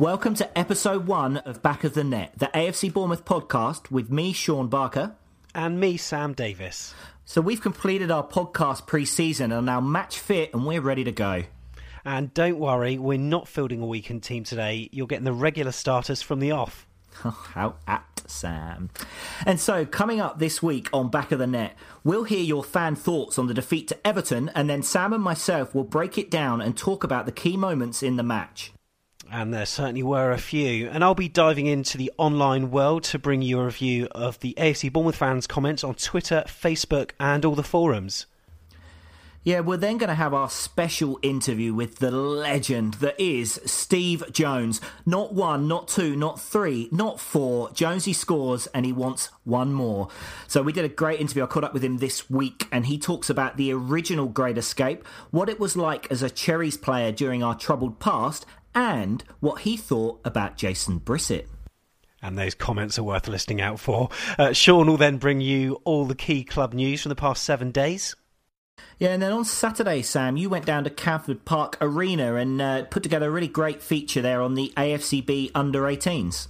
Welcome to episode one of Back of the Net, the AFC Bournemouth podcast with me, Sean Barker. And me, Sam Davis. So we've completed our podcast pre-season and are now match fit and we're ready to go. And don't worry, we're not fielding a weekend team today. You're getting the regular starters from the off. How apt, Sam. And so, coming up this week on Back of the Net, we'll hear your fan thoughts on the defeat to Everton, and then Sam and myself will break it down and talk about the key moments in the match. And there certainly were a few. And I'll be diving into the online world to bring you a review of the AFC Bournemouth fans' comments on Twitter, Facebook, and all the forums. Yeah, we're then going to have our special interview with the legend that is Steve Jones. Not one, not two, not three, not four. Jonesy scores and he wants one more. So we did a great interview. I caught up with him this week and he talks about the original Great Escape, what it was like as a Cherries player during our troubled past, and what he thought about Jason Brissett. And those comments are worth listening out for. Uh, Sean will then bring you all the key club news from the past seven days. Yeah, and then on Saturday, Sam, you went down to Canford Park Arena and uh, put together a really great feature there on the AFCB under 18s.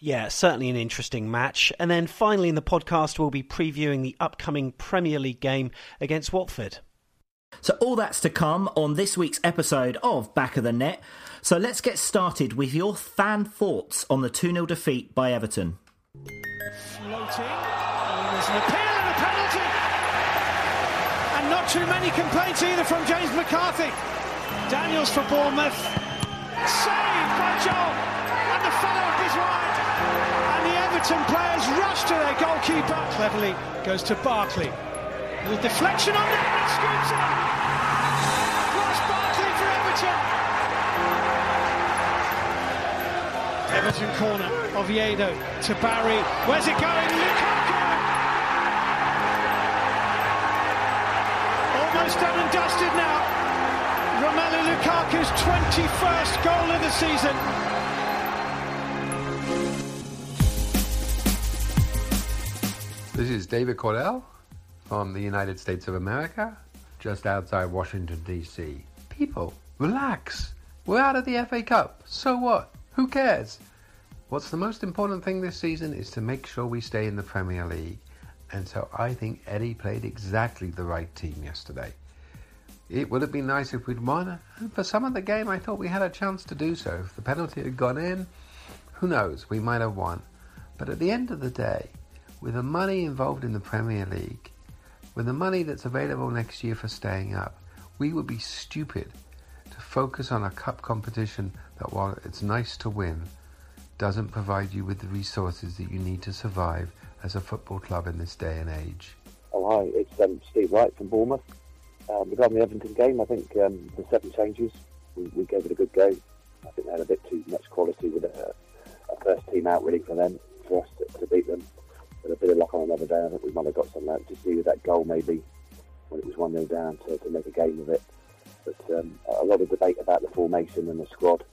Yeah, certainly an interesting match. And then finally in the podcast, we'll be previewing the upcoming Premier League game against Watford. So, all that's to come on this week's episode of Back of the Net. So, let's get started with your fan thoughts on the 2 0 defeat by Everton. Floating. There's an appeal and a penalty. And not too many complaints either from James McCarthy. Daniels for Bournemouth. Saved by Joel. And the follow up is wide. And the Everton players rush to their goalkeeper. Cleverley goes to Barkley. Little deflection on there and scoops it. Ross Barkley for Everton. Everton corner. Oviedo to Barry. Where's it going? Lukaku. Almost done and dusted now. Romelu Lukaku's 21st goal of the season. This is David Cordell from the United States of America, just outside Washington, D.C. People, relax. We're out of the FA Cup. So what? Who cares? What's the most important thing this season is to make sure we stay in the Premier League. And so I think Eddie played exactly the right team yesterday. It would have been nice if we'd won, and for some of the game I thought we had a chance to do so. If the penalty had gone in, who knows, we might have won. But at the end of the day, with the money involved in the Premier League, with the money that's available next year for staying up, we would be stupid to focus on a cup competition that, while it's nice to win, doesn't provide you with the resources that you need to survive as a football club in this day and age. Oh, hi, it's um, Steve Wright from Bournemouth. Um, regarding the Everton game, I think um, the seven changes, we, we, gave it a good go. I think they had a bit too much quality with a, a first team out really for them, for us to, to, beat them. But a bit of luck on another day, I think we might have got something out to see with that goal maybe when it was 1 0 down to, to, make a game of it. But um, a lot of debate about the formation and the squad.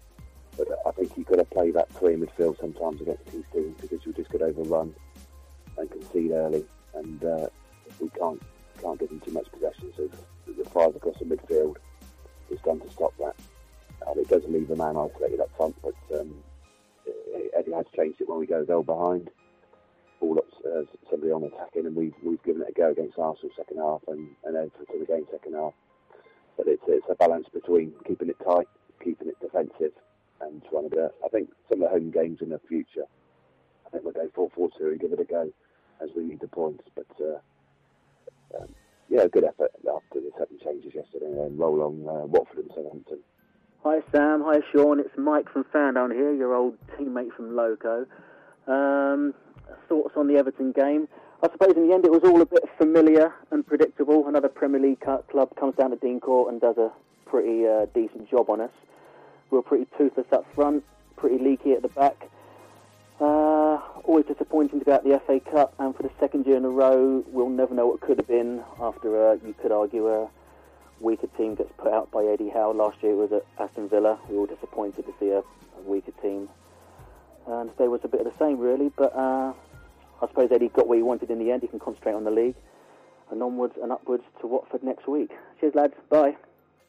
But I think you've got to play that three midfield sometimes against these teams because you just get overrun and concede early. And uh, we can't can't give them too much possession. So the five across the midfield is done to stop that. and it does leave a man isolated up front. But um, Eddie has changed it when we go goal behind. All up uh, somebody on attacking, and we've we've given it a go against Arsenal second half, and and then to the game second half. But it's it's a balance between keeping it tight, keeping it defensive, and trying to. I think some of the home games in the future, I think we'll go 4-4-2 and give it a go, as we need the points. But uh, um, yeah, good effort after the seven changes yesterday, and roll on uh, Watford and Southampton. Hi Sam, hi Sean. It's Mike from Ferndown here, your old teammate from Loco. Um, thoughts on the Everton game? I suppose in the end it was all a bit familiar and predictable. Another Premier League club comes down to Dean Court and does a pretty uh, decent job on us. We were pretty toothless up front, pretty leaky at the back. Uh, always disappointing to go out the FA Cup, and for the second year in a row, we'll never know what could have been after uh, you could argue a weaker team gets put out by Eddie Howe. Last year it was at Aston Villa. We were disappointed to see a, a weaker team. And today was a bit of the same, really, but uh, I suppose Eddie got what he wanted in the end. He can concentrate on the league. And onwards and upwards to Watford next week. Cheers, lads. Bye.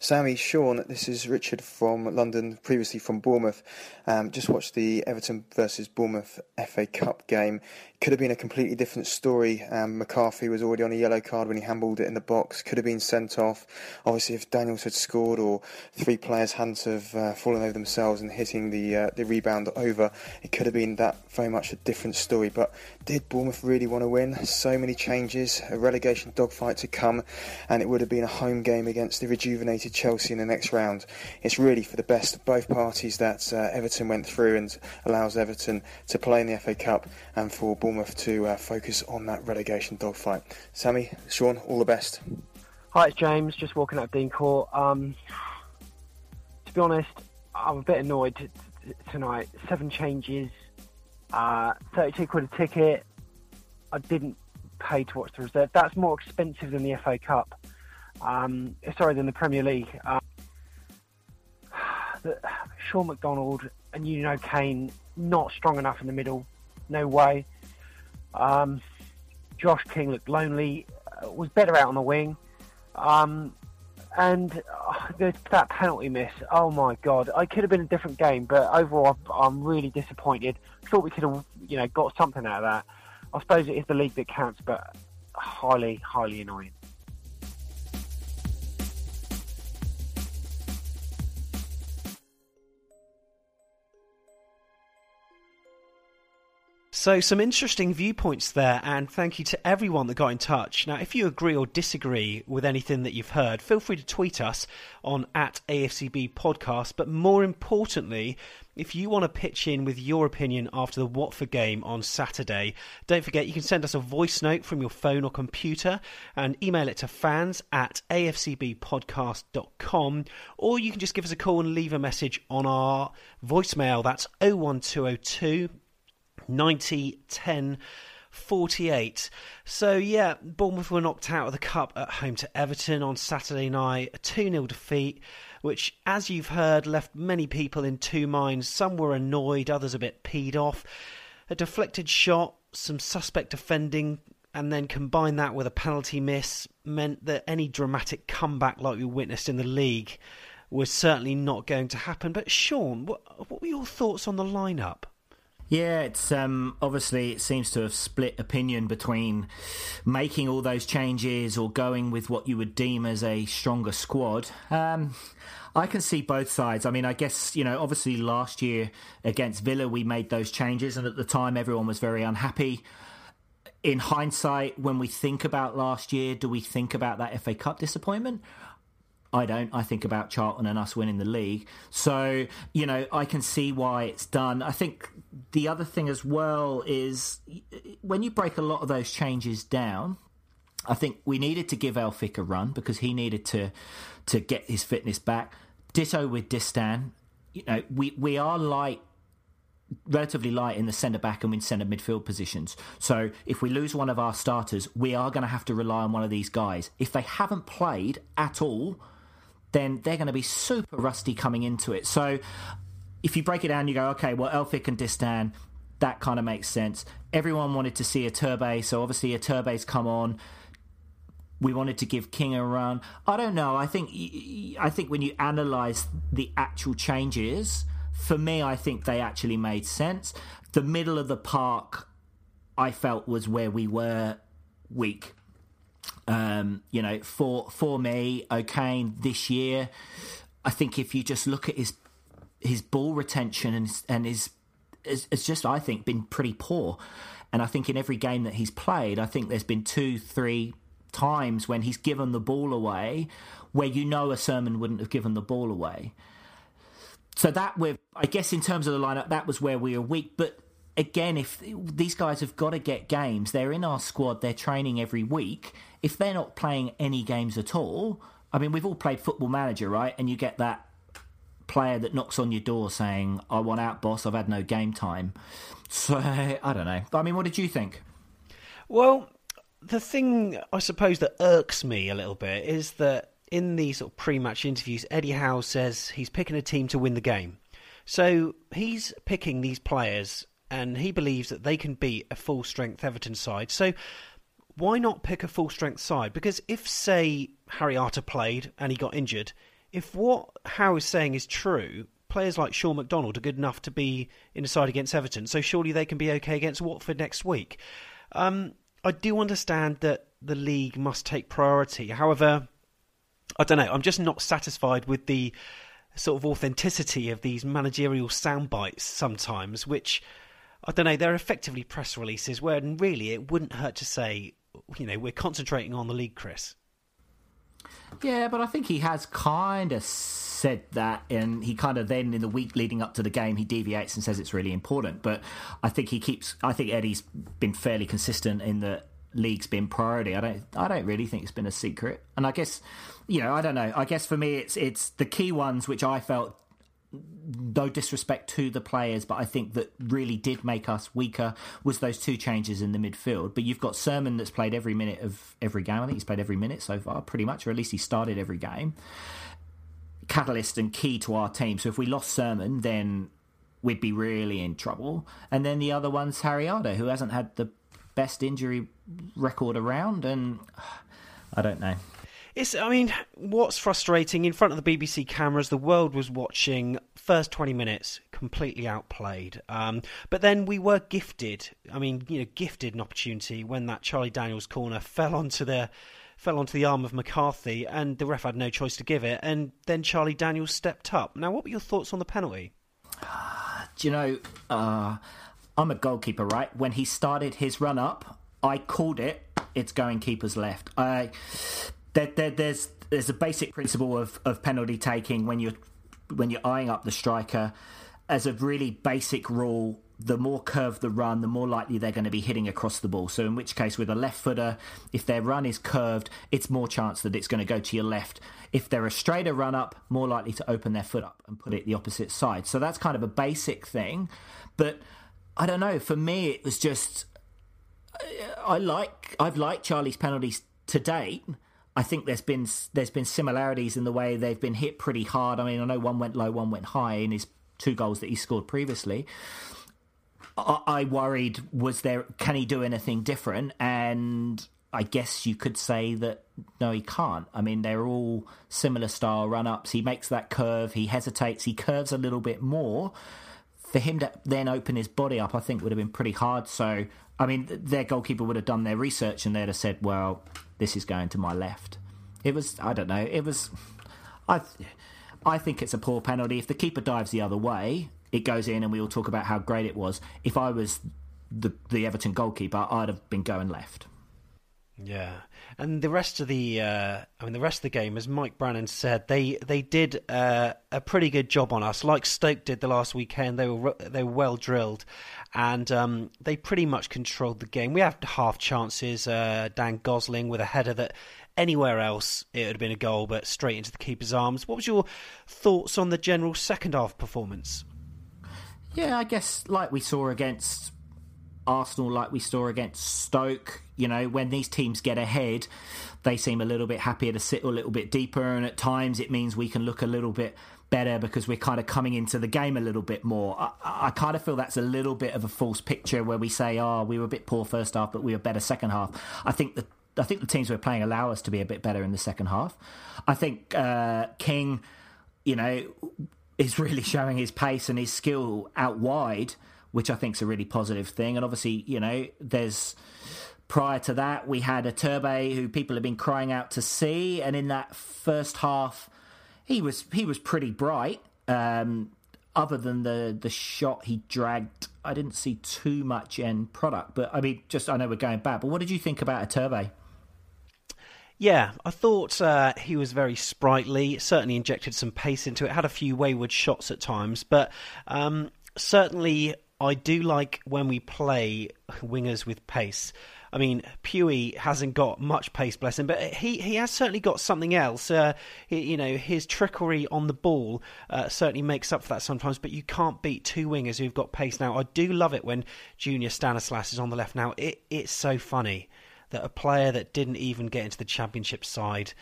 Sammy, Sean, this is Richard from London, previously from Bournemouth. Um, just watched the Everton versus Bournemouth FA Cup game. Could have been a completely different story. Um, McCarthy was already on a yellow card when he handballed it in the box. Could have been sent off. Obviously, if Daniels had scored or three players hadn't have uh, fallen over themselves and hitting the uh, the rebound over, it could have been that very much a different story. But did Bournemouth really want to win? So many changes, a relegation dogfight to come, and it would have been a home game against the rejuvenated Chelsea in the next round. It's really for the best of both parties that uh, Everton went through and allows Everton to play in the FA Cup and for Bournemouth to uh, focus on that relegation dogfight. Sammy, Sean, all the best. Hi, it's James, just walking up Dean Court. Um, to be honest, I'm a bit annoyed t- tonight. Seven changes, uh, 32 quid a ticket. I didn't pay to watch the reserve. That's more expensive than the FA Cup um, sorry, than the Premier League. Um, the, Sean McDonald and you know Kane not strong enough in the middle. No way. Um, Josh King looked lonely. Uh, was better out on the wing. Um, and uh, that penalty miss. Oh my god! I could have been a different game, but overall, I'm really disappointed. Thought we could have, you know, got something out of that. I suppose it is the league that counts, but highly, highly annoying. So, some interesting viewpoints there, and thank you to everyone that got in touch. Now, if you agree or disagree with anything that you've heard, feel free to tweet us on at AFCB Podcast. But more importantly, if you want to pitch in with your opinion after the Watford game on Saturday, don't forget you can send us a voice note from your phone or computer and email it to fans at afcbpodcast.com, or you can just give us a call and leave a message on our voicemail. That's 01202 90 10 48. So, yeah, Bournemouth were knocked out of the Cup at home to Everton on Saturday night, a 2 0 defeat, which, as you've heard, left many people in two minds. Some were annoyed, others a bit peed off. A deflected shot, some suspect defending, and then combine that with a penalty miss meant that any dramatic comeback like we witnessed in the league was certainly not going to happen. But, Sean, what, what were your thoughts on the lineup? Yeah, it's um, obviously it seems to have split opinion between making all those changes or going with what you would deem as a stronger squad. Um, I can see both sides. I mean, I guess you know, obviously last year against Villa we made those changes, and at the time everyone was very unhappy. In hindsight, when we think about last year, do we think about that FA Cup disappointment? I don't. I think about Charlton and us winning the league. So, you know, I can see why it's done. I think the other thing as well is when you break a lot of those changes down, I think we needed to give Elphick a run because he needed to to get his fitness back. Ditto with Distin. You know, we, we are light relatively light in the centre back and in centre midfield positions. So if we lose one of our starters, we are going to have to rely on one of these guys. If they haven't played at all, then they're going to be super rusty coming into it. So if you break it down, you go, okay, well, Elphick and Distin, that kind of makes sense. Everyone wanted to see Iturbe, so obviously Iturbe's come on. we wanted to give King a run. I don't know. I think I think when you analyse the actual changes, for me, I think they actually made sense. The middle of the park, I felt was where we were weak. Um, you know, for for me, O'Kane this year, I think if you just look at his his ball retention and and his it's just I think been pretty poor. And I think in every game that he's played, I think there's been two, three times when he's given the ball away where you know a Surman wouldn't have given the ball away. So that we I guess in terms of the lineup, that was where we were weak. But again, if these guys have got to get games, they're in our squad, they're training every week. If they're not playing any games at all, I mean, we've all played Football Manager, right? And you get that player that knocks on your door saying, "I want out, boss. I've had no game time." So I don't know. I mean, what did you think? Well, the thing I suppose that irks me a little bit is that in these sort of pre-match interviews, Eddie Howe says he's picking a team to win the game. So he's picking these players, and he believes that they can beat a full-strength Everton side. So why not pick a full-strength side? Because if, say, Harry Arter played and he got injured, if what Howe is saying is true, players like Sean McDonald are good enough to be in a side against Everton, so surely they can be okay against Watford next week. Um, I do understand that the league must take priority. However, I don't know. I'm just not satisfied with the sort of authenticity of these managerial sound bites sometimes, which I don't know. They're effectively press releases where really it wouldn't hurt to say, you know, we're concentrating on the league, Chris. Yeah, but I think he has kind of said that, and he kind of then in the week leading up to the game he deviates and says it's really important. But I think he keeps. I think Eddie's been fairly consistent in the league's been priority. I don't. I don't really think it's been a secret. And I guess, you know, I don't know. I guess for me, it's it's the key ones which I felt no disrespect to the players, but I think that really did make us weaker was those two changes in the midfield. But you've got Surman that's played every minute of every game. I think he's played every minute so far, pretty much, or at least he started every game catalyst and key to our team. So if we lost Surman, then we'd be really in trouble. And then the other one's Harry Arter, who hasn't had the best injury record around, and I don't know. It's. I mean, what's frustrating in front of the BBC cameras, the world was watching. First twenty minutes completely outplayed, um, but then we were gifted. I mean, you know, gifted an opportunity when that Charlie Daniels corner fell onto the fell onto the arm of McCarthy, and the ref had no choice to give it. And then Charlie Daniels stepped up. Now, what were your thoughts on the penalty? Do you know, uh, I'm a goalkeeper, right? When he started his run up, I called it. It's going keeper's left. I there, there, there's there's a basic principle of, of penalty taking when you're when you're eyeing up the striker. As a really basic rule, the more curved the run, the more likely they're going to be hitting across the ball. So, in which case, with a left footer, if their run is curved, it's more chance that it's going to go to your left. If they're a straighter run up, more likely to open their foot up and put it the opposite side. So, that's kind of a basic thing. But I don't know. For me, it was just. I like. I've liked Charlie's penalties to date. I think there's been there's been similarities in the way they've been hit pretty hard. I mean, I know one went low, one went high in his two goals that he scored previously. I worried was there can he do anything different and I guess you could say that no he can't. I mean they're all similar style run ups. He makes that curve, he hesitates, he curves a little bit more. For him to then open his body up I think would have been pretty hard. So I mean their goalkeeper would have done their research and they'd have said, Well, this is going to my left. It was I don't know, it was I I think it's a poor penalty. If the keeper dives the other way, it goes in, and we all talk about how great it was. If I was the the Everton goalkeeper, I'd have been going left. Yeah, and the rest of the, uh, I mean, the rest of the game, as Mike Brannan said, they they did uh, a pretty good job on us, like Stoke did the last weekend. They were they were well drilled, and um, they pretty much controlled the game. We had half chances. Uh, Dan Gosling with a header that anywhere else it would have been a goal, but straight into the keeper's arms. What was your thoughts on the general second half performance? Yeah, I guess like we saw against Arsenal, like we saw against Stoke, you know, when these teams get ahead, they seem a little bit happier to sit a little bit deeper, and at times it means we can look a little bit better because we're kind of coming into the game a little bit more. I, I, kind of feel that's a little bit of a false picture where we say, oh, we were a bit poor first half, but we were better second half. I think the I think the teams we're playing allow us to be a bit better in the second half. I think uh, King, you know, is really showing his pace and his skill out wide, which I think is a really positive thing. And obviously, you know, there's prior to that we had Iturbe who people have been crying out to see, and in that first half, he was he was pretty bright. Um, other than the the shot he dragged, I didn't see too much end product. But I mean, just I know we're going back, but what did you think about Iturbe? Yeah, I thought uh, he was very sprightly. Certainly injected some pace into it. Had a few wayward shots at times, but um, certainly I do like when we play wingers with pace. I mean, Pewey hasn't got much pace, bless him, but he, he has certainly got something else. Uh, he, you know, his trickery on the ball uh, certainly makes up for that sometimes, but you can't beat two wingers who've got pace. Now, I do love it when Junior Stanislas is on the left. Now, it, it's so funny that a player that didn't even get into the championship side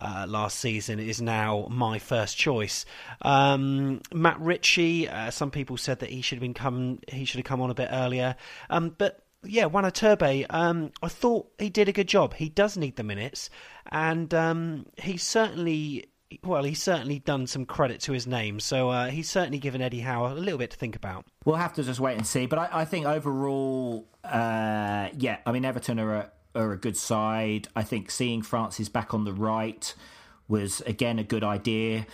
uh, last season is now my first choice. Um, Matt Ritchie, uh, some people said that he should have been come, he should have come on a bit earlier, um, but yeah, Juan Iturbe, um, I thought he did a good job. He does need the minutes, and um, he's certainly well, he's certainly done some credit to his name. So uh, he's certainly given Eddie Howe a little bit to think about. We'll have to just wait and see. But I, I think overall, uh, yeah, I mean Everton are are a good side. I think seeing Francis back on the right was again a good idea.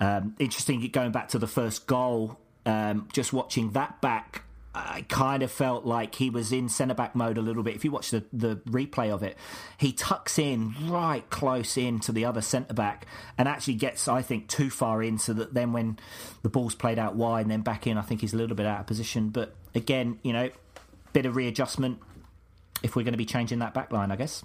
Um, interesting going back to the first goal. Um, just watching that back I kind of felt like he was in centre back mode a little bit. If you watch the, the replay of it, he tucks in right close in to the other centre back and actually gets, I think, too far in so that then when the ball's played out wide and then back in, I think he's a little bit out of position. But again, you know, bit of readjustment if we're going to be changing that back line, I guess.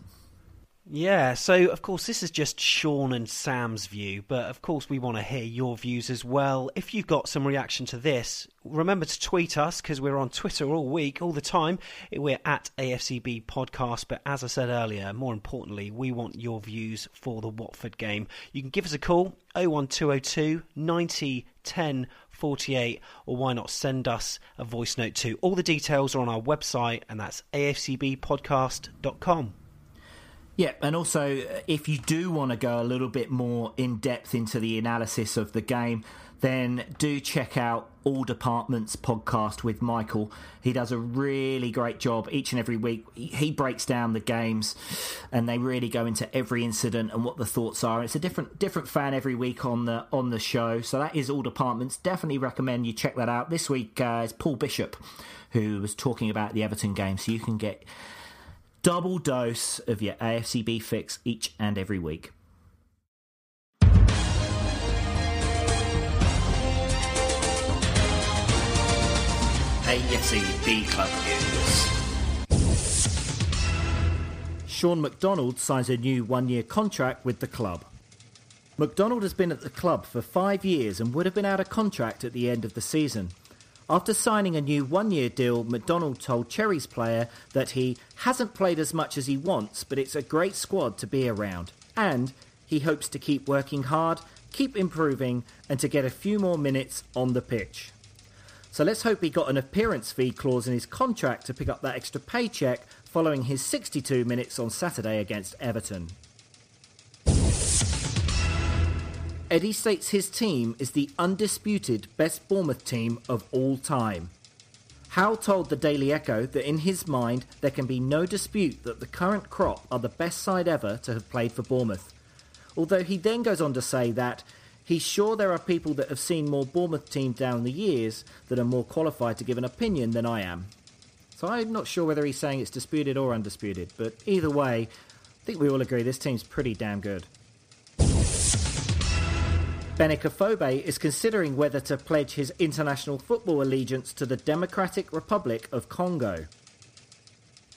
Yeah, so of course, this is just Sean and Sam's view, but of course, we want to hear your views as well. If you've got some reaction to this, remember to tweet us because we're on Twitter all week, all the time. We're at AFCB Podcast, but as I said earlier, more importantly, we want your views for the Watford game. You can give us a call 01202 90 10 48, or why not send us a voice note too? All the details are on our website, and that's afcbpodcast.com. Yeah, and also uh, if you do want to go a little bit more in depth into the analysis of the game, then do check out All Departments podcast with Michael. He does a really great job each and every week. He breaks down the games, and they really go into every incident and what the thoughts are. It's a different different fan every week on the on the show. So that is All Departments. Definitely recommend you check that out. This week uh, is Paul Bishop, who was talking about the Everton game, so you can get double dose of your AFCB fix each and every week. AFCB Club News. Sean McDonald signs a new one year contract with the club. McDonald has been at the club for five years and would have been out of contract at the end of the season. After signing a new one year deal, McDonald told Cherry's player that he hasn't played as much as he wants, but it's a great squad to be around. And he hopes to keep working hard, keep improving, and to get a few more minutes on the pitch. So let's hope he got an appearance fee clause in his contract to pick up that extra paycheck following his 62 minutes on Saturday against Everton. Eddie states his team is the undisputed best Bournemouth team of all time. Howe told the Daily Echo that in his mind there can be no dispute that the current crop are the best side ever to have played for Bournemouth. Although he then goes on to say that he's sure there are people that have seen more Bournemouth team down the years that are more qualified to give an opinion than I am. So I'm not sure whether he's saying it's disputed or undisputed, but either way, I think we all agree this team's pretty damn good. Benik Afobe is considering whether to pledge his international football allegiance to the Democratic Republic of Congo.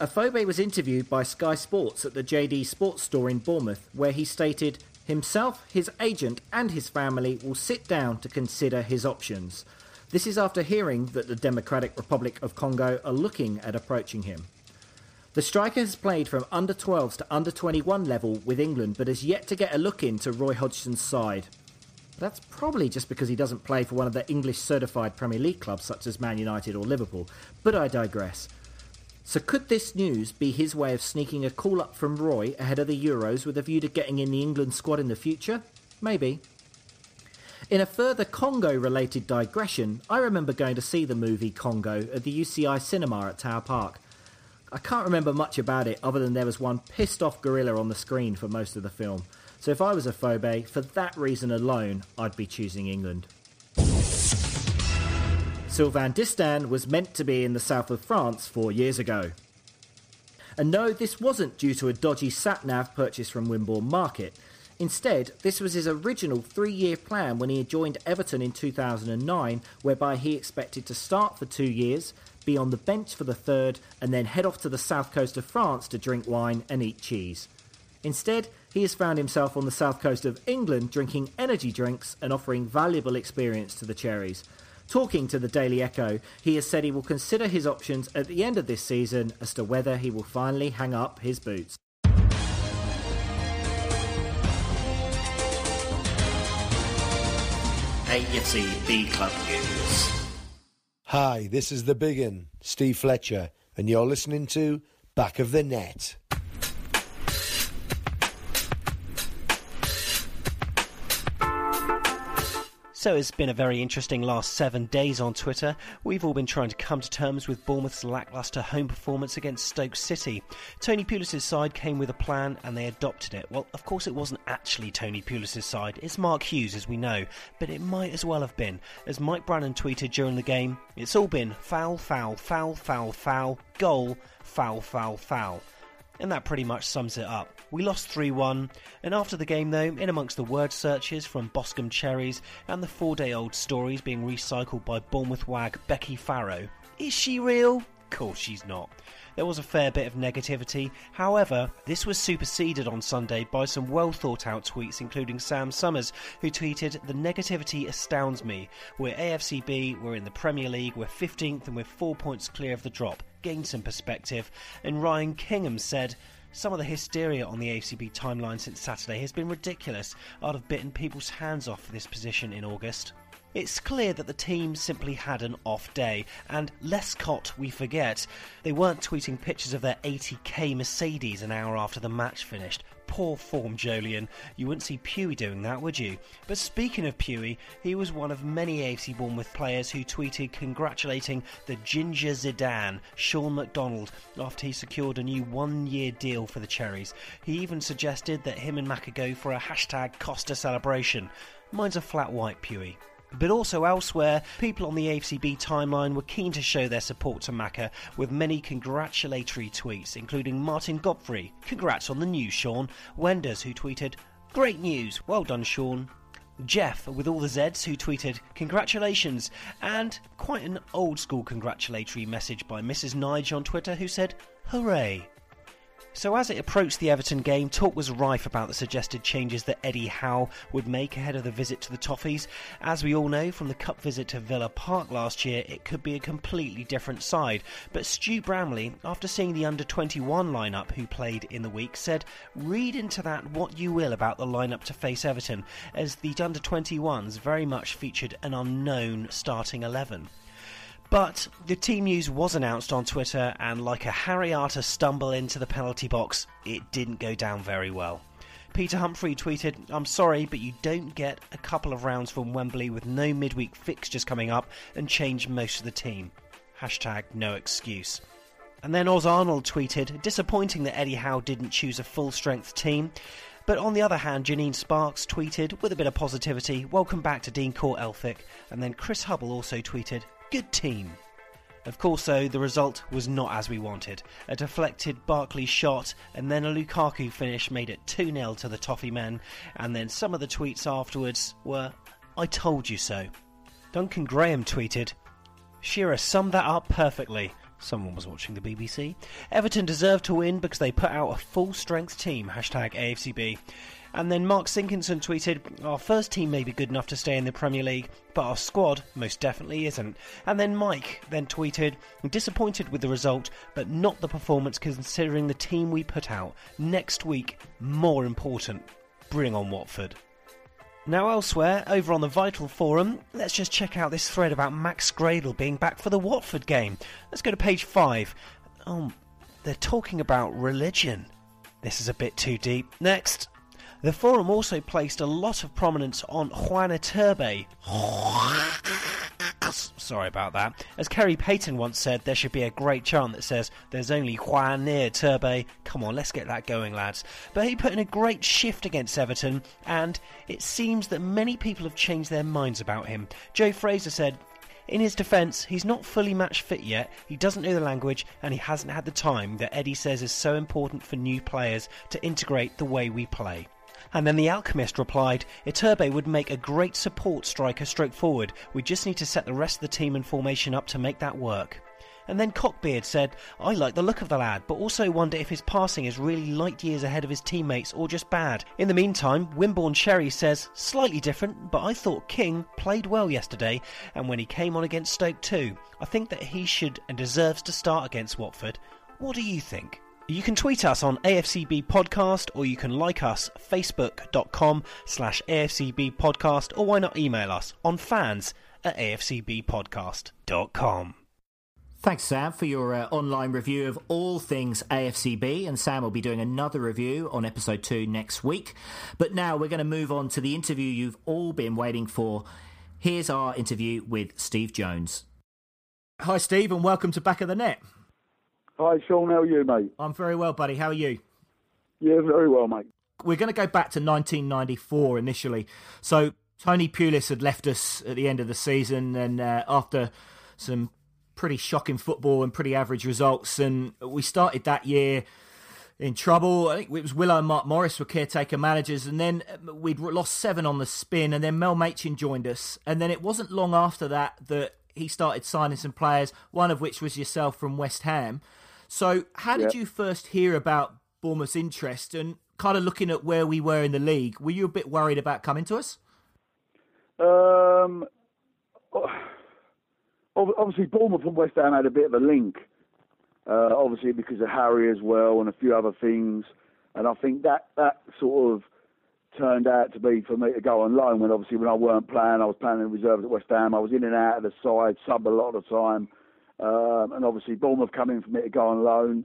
Afobe was interviewed by Sky Sports at the JD Sports store in Bournemouth, where he stated himself, his agent, and his family will sit down to consider his options. This is after hearing that the Democratic Republic of Congo are looking at approaching him. The striker has played from under 12s to under 21 level with England, but has yet to get a look into Roy Hodgson's side. That's probably just because he doesn't play for one of the English certified Premier League clubs such as Man United or Liverpool, but I digress. So could this news be his way of sneaking a call up from Roy ahead of the Euros with a view to getting in the England squad in the future? Maybe. In a further Congo related digression, I remember going to see the movie Congo at the UCI cinema at Tower Park. I can't remember much about it other than there was one pissed off gorilla on the screen for most of the film. So if I was Afobe, for that reason alone, I'd be choosing England. Sylvain Distin was meant to be in the south of France four years ago. And no, this wasn't due to a dodgy sat-nav purchased from Wimborne Market. Instead, this was his original three year plan when he had joined Everton in 2009, whereby he expected to start for two years, be on the bench for the third, and then head off to the south coast of France to drink wine and eat cheese. Instead, he has found himself on the south coast of England drinking energy drinks and offering valuable experience to the Cherries. Talking to the Daily Echo, he has said he will consider his options at the end of this season as to whether he will finally hang up his boots. AFC B Club News. Hi, this is the Biggin, Steve Fletcher, and you're listening to Back of the Net. So it's been a very interesting last seven days on Twitter. We've all been trying to come to terms with Bournemouth's lacklustre home performance against Stoke City. Tony Pulis' side came with a plan and they adopted it. Well, of course, it wasn't actually Tony Pulis' side. It's Mark Hughes, as we know, but it might as well have been. As Mike Brannan tweeted during the game, it's all been foul, foul, foul, foul, foul, goal, foul, foul, foul. And that pretty much sums it up. We lost 3 1, and after the game, though, in amongst the word searches from Boscombe Cherries and the four day old stories being recycled by Bournemouth wag Becky Farrow, is she real? Of course she's not. There was a fair bit of negativity. However, this was superseded on Sunday by some well thought out tweets, including Sam Summers, who tweeted, The negativity astounds me. We're AFCB, we're in the Premier League, we're 15th, and we're four points clear of the drop. Gain some perspective. And Ryan Kingham said, some of the hysteria on the AFCB timeline since Saturday has been ridiculous. I'd have bitten people's hands off for this position in August. It's clear that the team simply had an off day, and Lescott, we forget, they weren't tweeting pictures of their 80k Mercedes an hour after the match finished. Poor form, Joleon. You wouldn't see Pewey doing that, would you? But speaking of Pewey, he was one of many AFC Bournemouth players who tweeted congratulating the Ginger Zidane, Sean McDonald, after he secured a new one year deal for the Cherries. He even suggested that him and Macca go for a hashtag Costa celebration. Mine's a flat white, Pewey. But also elsewhere, people on the AFCB timeline were keen to show their support to Macca with many congratulatory tweets, including Martin Godfrey, congrats on the news, Sean, Wenders, who tweeted, great news, well done, Sean. Jeff, with all the Zs, who tweeted, Congratulations, and quite an old school congratulatory message by Mrs. Nige on Twitter, who said, Hooray! So, as it approached the Everton game, talk was rife about the suggested changes that Eddie Howe would make ahead of the visit to the Toffees. As we all know from the Cup visit to Villa Park last year, it could be a completely different side. But Stu Bramley, after seeing the under 21 lineup who played in the week, said, Read into that what you will about the lineup to face Everton, as the under 21s very much featured an unknown starting 11. But the team news was announced on Twitter, and like a Harry Arter stumble into the penalty box, it didn't go down very well. Peter Humphrey tweeted, I'm sorry, but you don't get a couple of rounds from Wembley with no midweek fixtures coming up and change most of the team. Hashtag no excuse. And then Oz Arnold tweeted, disappointing that Eddie Howe didn't choose a full strength team. But on the other hand, Janine Sparks tweeted with a bit of positivity, welcome back to Dean Court Elphick. And then Chris Hubble also tweeted, Good team. Of course, though, the result was not as we wanted. A deflected Barkley shot and then a Lukaku finish made it 2 0 to the Toffee men, and then some of the tweets afterwards were, I told you so. Duncan Graham tweeted, Shearer summed that up perfectly. Someone was watching the BBC. Everton deserved to win because they put out a full strength team. Hashtag AFCB. And then Mark Sinkinson tweeted, Our first team may be good enough to stay in the Premier League, but our squad most definitely isn't. And then Mike then tweeted, Disappointed with the result, but not the performance considering the team we put out. Next week, more important. Bring on Watford. Now, elsewhere, over on the Vital Forum, let's just check out this thread about Max Gradel being back for the Watford game. Let's go to page 5. Oh, they're talking about religion. This is a bit too deep. Next. The forum also placed a lot of prominence on Juan Iturbe. Sorry about that. As Kerry Payton once said, there should be a great chant that says, There's only Juan near Turbe. Come on, let's get that going, lads. But he put in a great shift against Everton, and it seems that many people have changed their minds about him. Joe Fraser said, in his defence, he's not fully match fit yet, he doesn't know the language, and he hasn't had the time that Eddie says is so important for new players to integrate the way we play. And then the Alchemist replied, Iturbe would make a great support striker stroke forward. We just need to set the rest of the team and formation up to make that work. And then Cockbeard said, I like the look of the lad, but also wonder if his passing is really light years ahead of his teammates or just bad. In the meantime, Wimborne Sherry says, slightly different, but I thought King played well yesterday, and when he came on against Stoke too. I think that he should and deserves to start against Watford. What do you think? You can tweet us on AFCB Podcast or you can like us facebook.com slash AFCB Podcast or why not email us on fans at afcbpodcast.com. Thanks, Sam, for your uh, online review of all things AFCB. And Sam will be doing another review on episode two next week. But now we're going to move on to the interview you've all been waiting for. Here's our interview with Steve Jones. Hi, Steve, and welcome to Back of the Net. Hi, Sean. How are you, mate? I'm very well, buddy. How are you? Yeah, very well, mate. We're going to go back to 1994 initially. So Tony Pulis had left us at the end of the season, and uh, after some pretty shocking football and pretty average results. And we started that year in trouble. I think it was Willow and Mark Morris were caretaker managers, and then uh, we'd lost seven on the spin, and then Mel Machin joined us, and then it wasn't long after that that he started signing some players, one of which was yourself from West Ham. So, how did you first hear about Bournemouth's interest, and kind of looking at where we were in the league? Were you a bit worried about coming to us? Um, obviously Bournemouth and West Ham had a bit of a link. Uh, obviously because of Harry as well and a few other things, and I think that that sort of turned out to be for me to go on loan when obviously when I weren't playing, I was playing in reserves at West Ham. I was in and out of the side, sub a lot of the time, um, and obviously Bournemouth in for me to go on loan,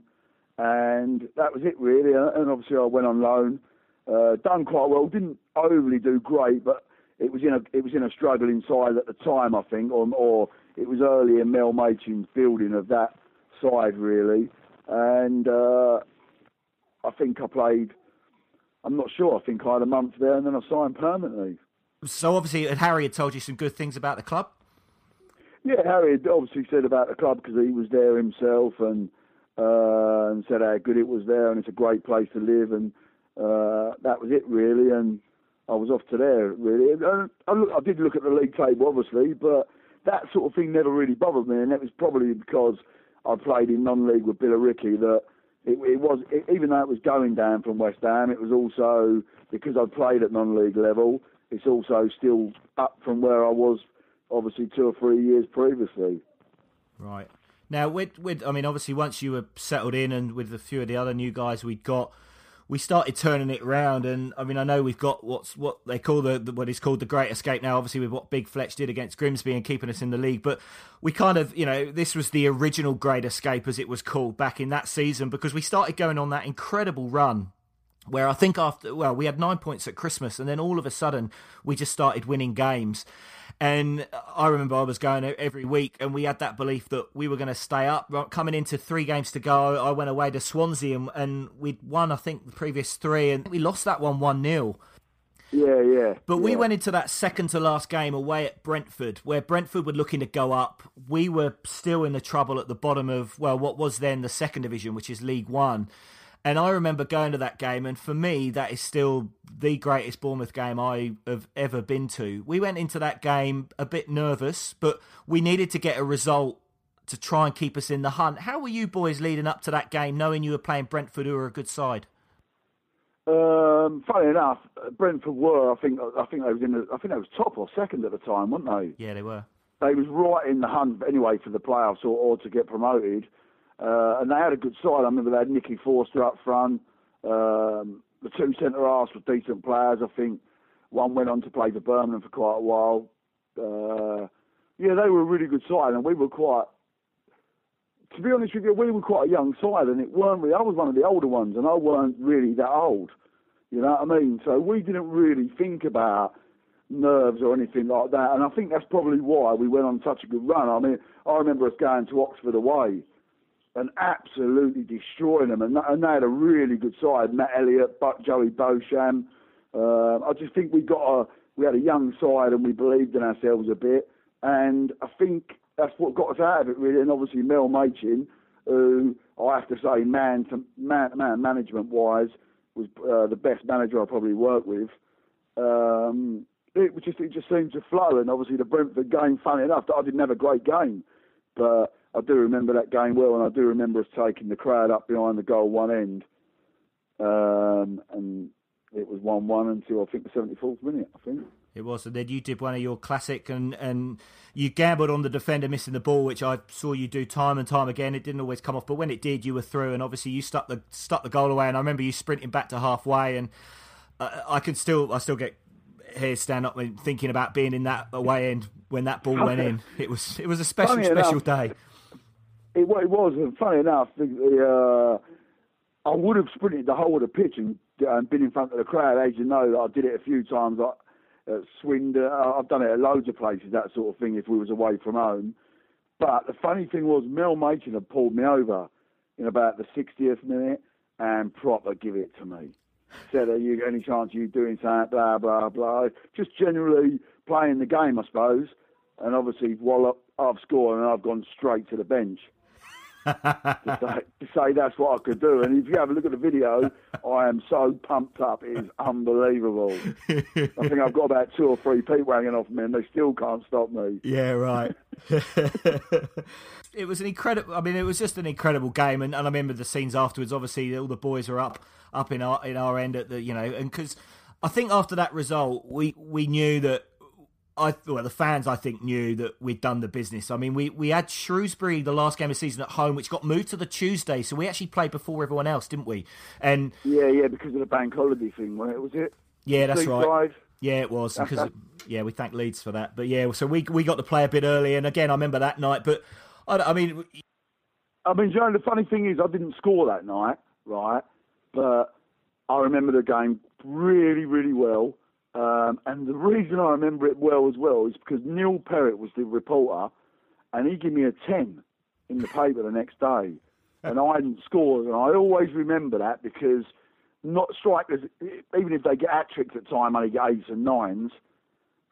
and that was it really. And obviously I went on loan, uh, done quite well, didn't overly do great, but it was in a it was in a struggling side at the time, I think, or or it was early in Mel Machin's building of that side really, and uh, I think I played. I'm not sure. I think I had a month there, and then I signed permanently. So obviously, Harry had told you some good things about the club. Yeah, Harry had obviously said about the club because he was there himself, and uh, and said how good it was there, and it's a great place to live, and uh, that was it really. And I was off to there really. I, I, I did look at the league table, obviously, but that sort of thing never really bothered me, and that was probably because I played in non-league with Billericay that it, it was it, even though it was going down from West Ham, it was also because I played at non-league level. It's also still up from where I was, obviously two or three years previously. Right now, with with I mean, obviously once you were settled in and with a few of the other new guys we'd got we started turning it around. And I mean, I know we've got what's what they call the, the what is called the Great Escape now. Obviously, with what Big Fletch did against Grimsby and keeping us in the league, but we kind of, you know, this was the original Great Escape as it was called back in that season because we started going on that incredible run where I think after well we had nine points at Christmas and then all of a sudden we just started winning games and I remember I was going every week, and we had that belief that we were going to stay up. Coming into three games to go, I went away to Swansea, and, and we'd won, I think, the previous three, and we lost that one 1 0. Yeah, yeah. But yeah. we went into that second to last game away at Brentford, where Brentford were looking to go up. We were still in the trouble at the bottom of, well, what was then the second division, which is League One. And I remember going to that game, and for me, that is still the greatest Bournemouth game I have ever been to. We went into that game a bit nervous, but we needed to get a result to try and keep us in the hunt. How were you boys leading up to that game, knowing you were playing Brentford, who are a good side? Um, funny enough, Brentford were. I think. I think they was in. The, I think they was top or second at the time, weren't they? Yeah, they were. They was right in the hunt anyway for the playoffs or, or to get promoted. Uh, and they had a good side. I remember they had Nicky Forster up front. Um, the two centre halves were decent players. I think one went on to play for Birmingham for quite a while. Uh, yeah, they were a really good side, and we were quite to be honest with you, we were quite a young side, and it weren't really. I was one of the older ones, and I weren't really that old. You know what I mean? So we didn't really think about nerves or anything like that, and I think that's probably why we went on such a good run. I mean, I remember us going to Oxford away and absolutely destroying them, and, and they had a really good side. Matt Elliott, Buck, Joey Beauchamp. Uh, I just think we got a we had a young side, and we believed in ourselves a bit, and I think that's what got us out of it really. And obviously Mel Machin, who I have to say, man to man, man management wise, was uh, the best manager I probably worked with. Um, it just it just seemed to flow, and obviously the Brentford game. Funny enough, I didn't have a great game, but I do remember that game well, and I do remember us taking the crowd up behind the goal one end, um, and it was one-one until I think the seventy-fourth minute. I think. It was, and then you did one of your classic, and, and you gambled on the defender missing the ball, which I saw you do time and time again. It didn't always come off, but when it did, you were through, and obviously you stuck the stuck the goal away. And I remember you sprinting back to halfway, and uh, I can still I still get here stand up and thinking about being in that away end when that ball went in. It was it was a special Funny special enough, day. It, wa- it was, and funny enough, the, the, uh, I would have sprinted the whole of the pitch and, and been in front of the crowd. As you know, I did it a few times. I, at Swindon, uh, I've done it at loads of places, that sort of thing. If we was away from home, but the funny thing was, Mel Machin had pulled me over in about the 60th minute and proper give it to me. Said, "Are you any chance of you doing something?" Blah blah blah. Just generally playing the game, I suppose. And obviously, while I've scored and I've gone straight to the bench. To, say, to say that's what I could do. And if you have a look at the video, I am so pumped up. It is unbelievable. I think I've got about two or three people hanging off me, and they still can't stop me. Yeah, right. it was an incredible. I mean, it was just an incredible game, and, and I remember the scenes afterwards. Obviously, all the boys were up up in our in our end at the you know, and because I think after that result, we we knew that. I well, the fans I think knew that we'd done the business. I mean, we, we had Shrewsbury the last game of the season at home, which got moved to the Tuesday, so we actually played before everyone else, didn't we? And Yeah, yeah, because of the bank holiday thing, wasn't it? Was it? yeah, that's right. Drive? Yeah, it was That's- because yeah, we thank Leeds for that. But yeah, so we we got to play a bit early, and again, I remember that night. But I, I mean, I mean, Joe, the funny thing is, I didn't score that night, right? But I remember the game really, really well. Um, and the reason I remember it well as well is because Neil Perrott was the reporter, and he gave me a 10 in the paper the next day. And I hadn't scored. And I always remember that because not strikers, even if they get hat tricks at time, only get eights and nines.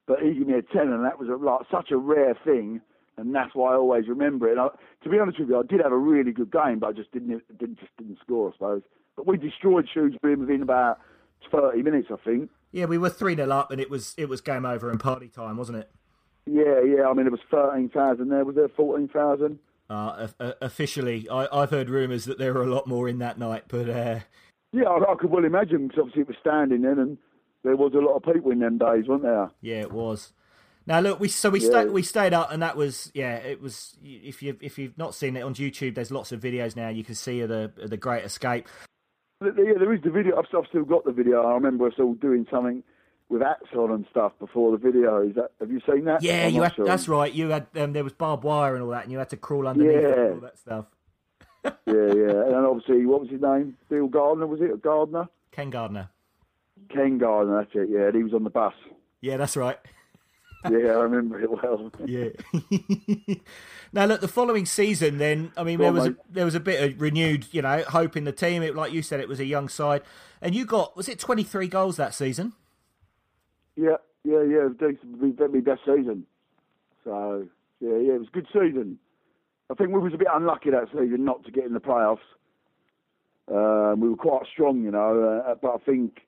But he gave me a 10, and that was a, like, such a rare thing. And that's why I always remember it. And I, to be honest with you, I did have a really good game, but I just didn't, didn't just didn't score, I suppose. But we destroyed Shrewsbury within about 30 minutes, I think. Yeah, we were three 0 up, and it was it was game over and party time, wasn't it? Yeah, yeah. I mean, it was 13,000 there. Was there 14,000? Uh, o- officially, I, I've heard rumours that there were a lot more in that night, but uh, Yeah, I, I could well imagine because obviously it was standing then and there was a lot of people in them days, weren't there? yeah, it was. Now look, we so we Yeah. stayed we stayed up, and that was yeah, it was. If you if you've not seen it on YouTube, there's lots of videos now. You can see of the of the Great Escape. Yeah, there is the video. I've, I've still got the video. I remember us all doing something with hats on and stuff before the video. Is that? Have you seen that? Yeah, I'm you had, sure. that's right. You had um, there was barbed wire and all that, and you had to crawl underneath Yeah. and all that stuff. yeah, yeah. And then obviously, what was his name? Bill Gardner, was it? Gardner? Ken Gardner. Ken Gardner, that's it. Yeah, and he was on the bus. Yeah, that's right. Yeah, I remember it well. Yeah. now look, the following season, then I mean, there was a, there was a bit of renewed, you know, hope in the team. It, like you said, it was a young side, and you got was it twenty three goals that season? Yeah, yeah, yeah. It was decent. It was my best season. So yeah, yeah, it was a good season. I think we was a bit unlucky that season not to get in the playoffs. Um, we were quite strong, you know, uh, but I think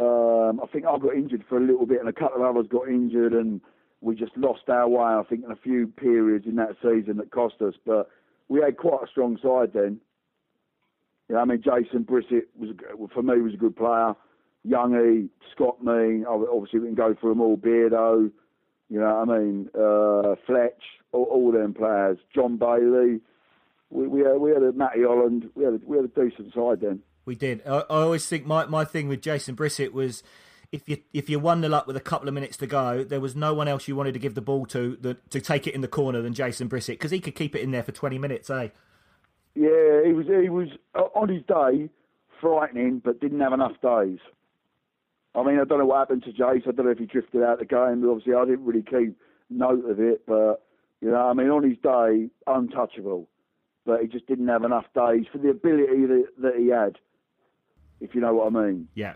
um, I think I got injured for a little bit, and a couple of others got injured, and we just lost our way. I think in a few periods in that season that cost us, but we had quite a strong side then. Yeah, I mean Jason Brissett was for me was a good player. Youngie, Scott Mean, obviously we can go through them all. Beardo, you know what I mean? Uh, Fletch, all, all them players. John Bailey. We, we had we had a Matty Holland. We had a, we had a decent side then. We did. I, I always think my, my thing with Jason Brissett was if you if you won the luck with a couple of minutes to go, there was no one else you wanted to give the ball to the, to take it in the corner than Jason Brissett because he could keep it in there for twenty minutes, eh? Yeah, he was he was uh, on his day frightening, but didn't have enough days. I mean, I don't know what happened to Jace. I don't know if he drifted out of the game. Obviously, I didn't really keep note of it, but you know, I mean, on his day, untouchable. But he just didn't have enough days for the ability that, that he had. If you know what I mean. Yeah.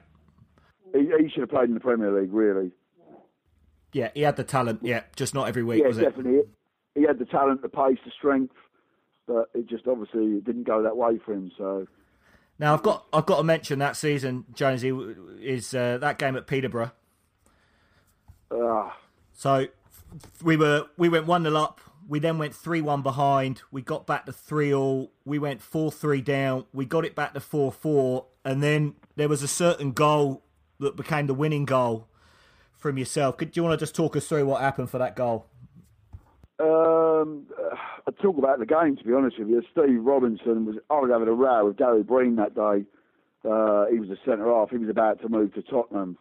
He, he should have played in the Premier League, really. Yeah, he had the talent. Yeah, just not every week, yeah, was it? definitely. He had the talent, the pace, the strength, but it just obviously didn't go that way for him. So Now I've got I've got to mention that season, Jonesy, is uh, that game at Peterborough. Ah. So we were we went one 0 up. We then went three one behind. We got back to three all. We went four three down. We got it back to four four, and then there was a certain goal that became the winning goal from yourself. Could do you want to just talk us through what happened for that goal? Um, uh, I talk about the game to be honest with you. Steve Robinson was. I was having a row with Gary Breen that day. Uh, he was a centre half. He was about to move to Tottenham,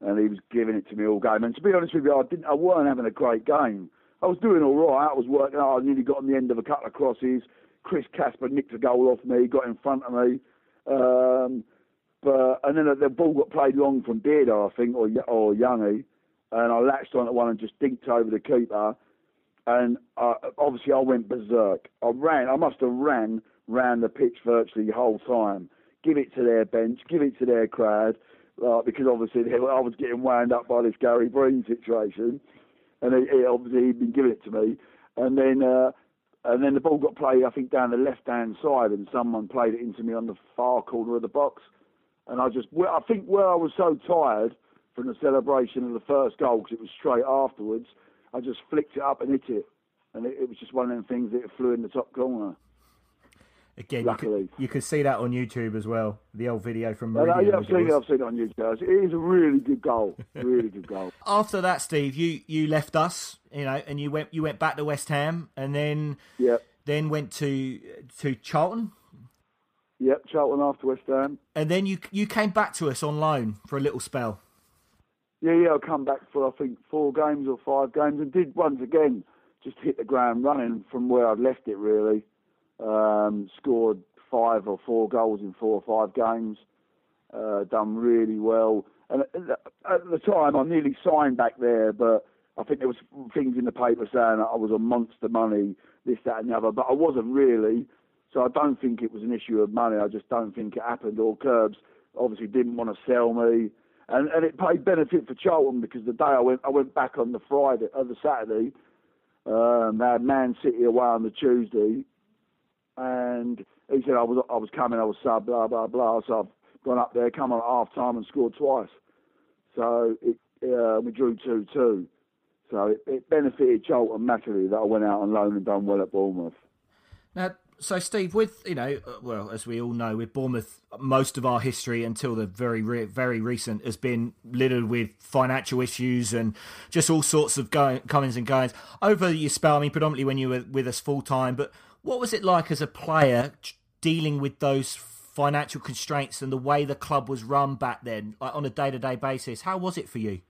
and he was giving it to me all game. And to be honest with you, I didn't. I weren't having a great game. I was doing all right. I was working hard. I nearly got on the end of a couple of crosses. Chris Casper nicked a goal off me. Got in front of me. Um, but and then the ball got played long from Bearder, I think, or or Youngie, and I latched on at one and just dinked over the keeper and uh, obviously I went berserk. I ran. I must have ran round the pitch virtually the whole time. Give it to their bench. Give it to their crowd, uh, because obviously they, I was getting wound up by this Gary Breen situation, and he, he obviously he'd been giving it to me, and then. Uh, and then the ball got played, I think, down the left-hand side, and someone played it into me on the far corner of the box. And I just, I think where I was so tired from the celebration of the first goal, because it was straight afterwards, I just flicked it up and hit it, and it, it was just one of them things that it flew in the top corner. Again, you could, you see that on YouTube as well. The old video from Meridian. yeah, I've seen it. I've seen it on YouTube. It is a really good goal. Really good goal. After that, Steve, you, you left us, you know, and you went you went back to West Ham, and then Yep. then went to to Charlton, Yep. Charlton after West Ham. and then you you came back to us on loan for a little spell. Yeah, yeah. I come back for I think four games or five games, and did once again just hit the ground running from where I'd left it. Really, um, scored five or four goals in four or five games. Uh, done really well, and at the, time I nearly signed back there, but I think there was things in the paper saying I was on monster money, this, that, and the other, but I wasn't really. So I don't think it was an issue of money. I just don't think it happened. Or Curbs obviously didn't want to sell me, and and it paid benefit for Charlton because the day I went I went back on the Friday, on the Saturday. Um, they had Man City away on the Tuesday, and he said I was I was coming, I was sub, blah blah blah. So I've gone up there, come on at half time and scored twice. So it uh, we drew two two. So it, it benefited Charlton massively that I went out on loan and done well at Bournemouth. Now, so Steve, with you know, uh, well, as we all know, with Bournemouth, most of our history until the very, re- very recent has been littered with financial issues and just all sorts of going, comings and goings. Over your spell, I mean, predominantly when you were with us full time, but what was it like as a player dealing with those financial constraints and the way the club was run back then, like on a day to day basis? How was it for you?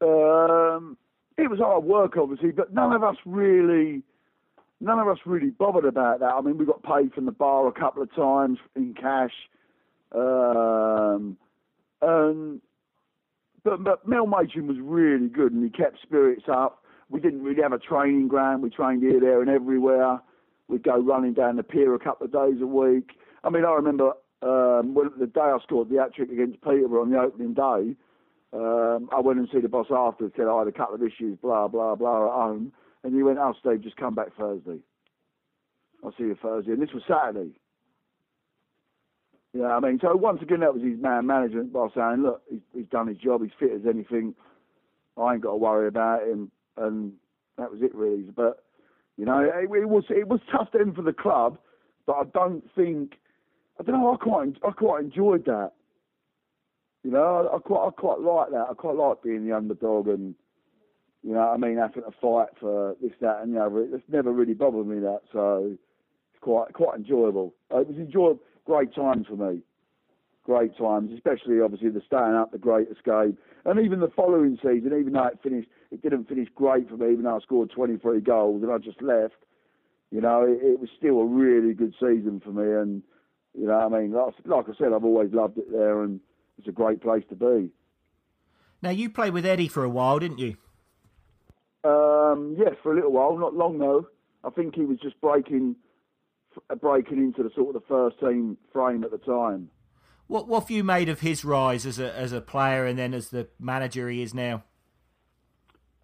Um, it was hard work, obviously, but none of us really, none of us really bothered about that. I mean, we got paid from the bar a couple of times in cash, um, and but but Mel Machin was really good, and he kept spirits up. We didn't really have a training ground. We trained here, there, and everywhere. We'd go running down the pier a couple of days a week. I mean, I remember um, the day I scored the hat trick against Peterborough on the opening day. Um, I went and see the boss after and said I had a couple of issues, blah blah blah, at home, and he went, "Oh, Steve, just come back Thursday. I'll see you Thursday." And this was Saturday. You know what I mean, so once again, that was his man management by saying, "Look, he's, he's done his job. He's fit as anything. I ain't got to worry about him." And that was it, really. But you know, it, it was it was tough then for the club, but I don't think I don't know. I quite I quite enjoyed that. You know, I, I quite I quite like that. I quite like being the underdog and you know I mean, having to fight for this, that, and the other. It's never really bothered me that, so it's quite quite enjoyable. Uh, it was enjoyable, great times for me. great times, especially obviously the staying up, the Great Escape, and even the following season. Even though it finished, it didn't finish great for me. Even though I scored 23 goals and I just left, you know, it, it was still a really good season for me. And you know, I mean, like, like I said, I've always loved it there, and it's a great place to be. Now you played with Eddie for a while, didn't you? Um, yes, for a little while, not long though. I think he was just breaking breaking into the sort of the first team frame at the time. What what have you made of his rise as a as a player and then as the manager he is now?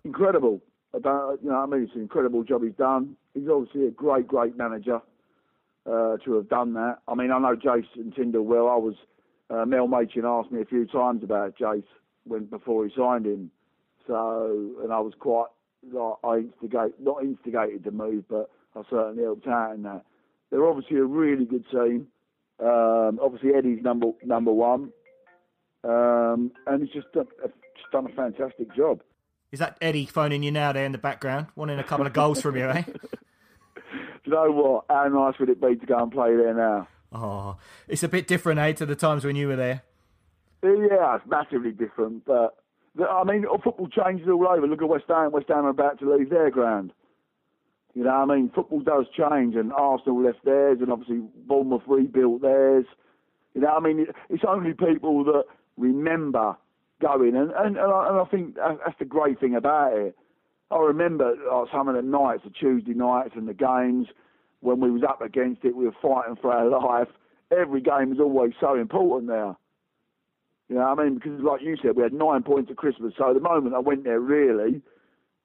Incredible. About you know, I mean, it's an incredible job he's done. He's obviously a great, great manager uh, to have done that. I mean, I know Jason Tindall well. I was uh, Mel Machin asked me a few times about Jace when before he signed him. So, and I was quite like I instigate not instigated the move, but I certainly helped out in that. They're obviously a really good team. Um, obviously, Eddie's number number one, um, and he's just done, just done a fantastic job. Is that Eddie phoning you now there in the background, wanting a couple of goals from you, eh? Do you know what? How nice would it be to go and play there now? Oh, it's a bit different, eh, to the times when you were there. Yeah, it's massively different. But I mean, football changes all over. Look at West Ham. West Ham are about to leave their ground. You know, I mean, football does change, and Arsenal left theirs, and obviously Bournemouth rebuilt theirs. You know, I mean, it's only people that remember going, and and, and, I, and I think that's the great thing about it. I remember like, some of the nights, the Tuesday nights, and the games when we was up against it, we were fighting for our life. Every game was always so important there. You know, what I mean, because like you said, we had nine points at Christmas. So the moment I went there, really,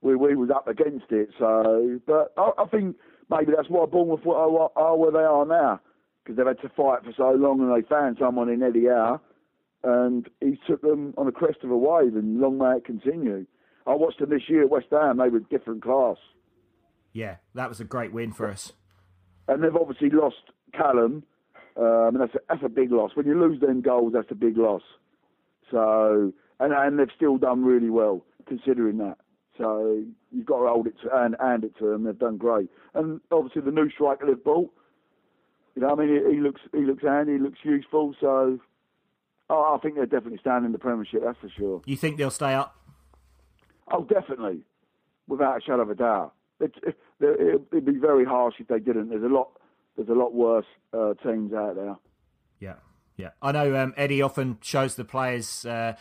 we we was up against it. So, but I, I think maybe that's why Bournemouth are, are where they are now because they've had to fight for so long, and they found someone in Eddie Howe, and he took them on a crest of a wave, and long may it continue. I watched them this year at West Ham; they were different class. Yeah, that was a great win for us. And they've obviously lost Callum. Um, and that's a, that's a big loss. When you lose them goals, that's a big loss. So, and, and they've still done really well considering that. So you've got to hold it to, and hand it to them. They've done great. And obviously the new striker they've bought, you know, I mean, he, he looks he looks handy, he looks useful. So oh, I think they're definitely standing in the Premiership. That's for sure. You think they'll stay up? Oh, definitely, without a shadow of a doubt. It, it, it'd be very harsh if they didn't. There's a lot there's a lot worse uh, teams out there. Yeah. Yeah, I know um, Eddie often shows the players uh,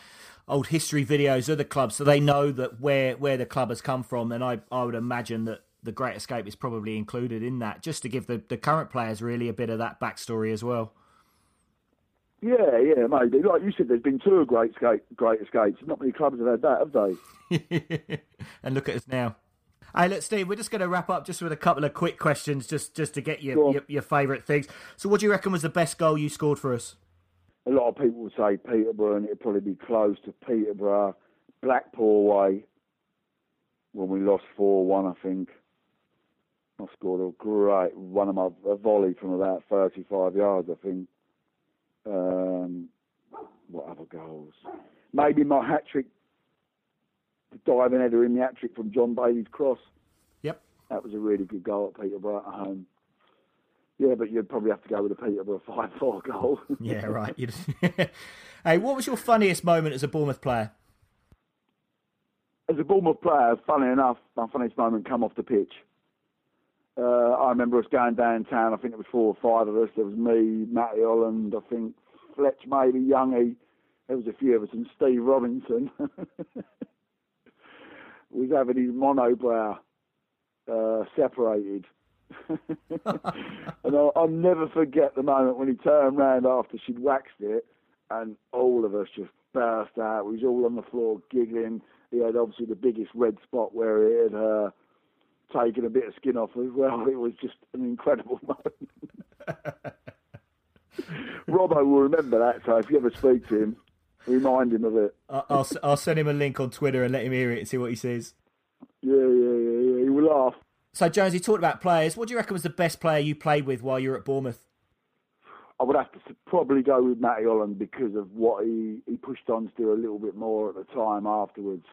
old history videos of the club, so they know that where where the club has come from, and I I would imagine that the Great Escape is probably included in that, just to give the, the current players really a bit of that backstory as well. Yeah, yeah, maybe. Like you said, there's been two great escape, great escapes. Not many clubs have had that, have they? and look at us now. Hey, look, Steve, we're just going to wrap up just with a couple of quick questions, just just to get your your, your favourite things. So, what do you reckon was the best goal you scored for us? a lot of people would say Peterborough, and it'd probably be close to Peterborough, Blackpool way, when we lost 4 1, I think. I scored a great one of my a volley from about 35 yards, I think. Um, what other goals? Maybe my hat trick, the diving header in the hat trick from John Bailey's cross. Yep. That was a really good goal at Peterborough at home. Yeah, but you'd probably have to go with a Peterborough 5 4 goal. yeah, right. hey, what was your funniest moment as a Bournemouth player? As a Bournemouth player, funny enough, my funniest moment come off the pitch. Uh, I remember us going downtown, I think it was four or five of us. There was me, Matty Holland, I think Fletch maybe, Youngie. There was a few of us, and Steve Robinson. Was having his monobrow uh, separated and I'll, I'll, never forget the moment when he turned round after she'd waxed it, and all of us just burst out. We was all on the floor giggling. He had obviously the biggest red spot where he had uh, taken a bit of skin off as well. It was just an incredible moment. Robbo will remember that, so if you ever speak to him, remind him of it. I'll, I'll send him a link on Twitter and let him hear it and see what he says. Yeah, yeah, yeah, yeah. He will laugh. So, Jones, you talked about players. What do you reckon was the best player you played with while you were at Bournemouth? I would have to probably go with Matty Holland because of what he, he pushed on to do a little bit more at the time afterwards.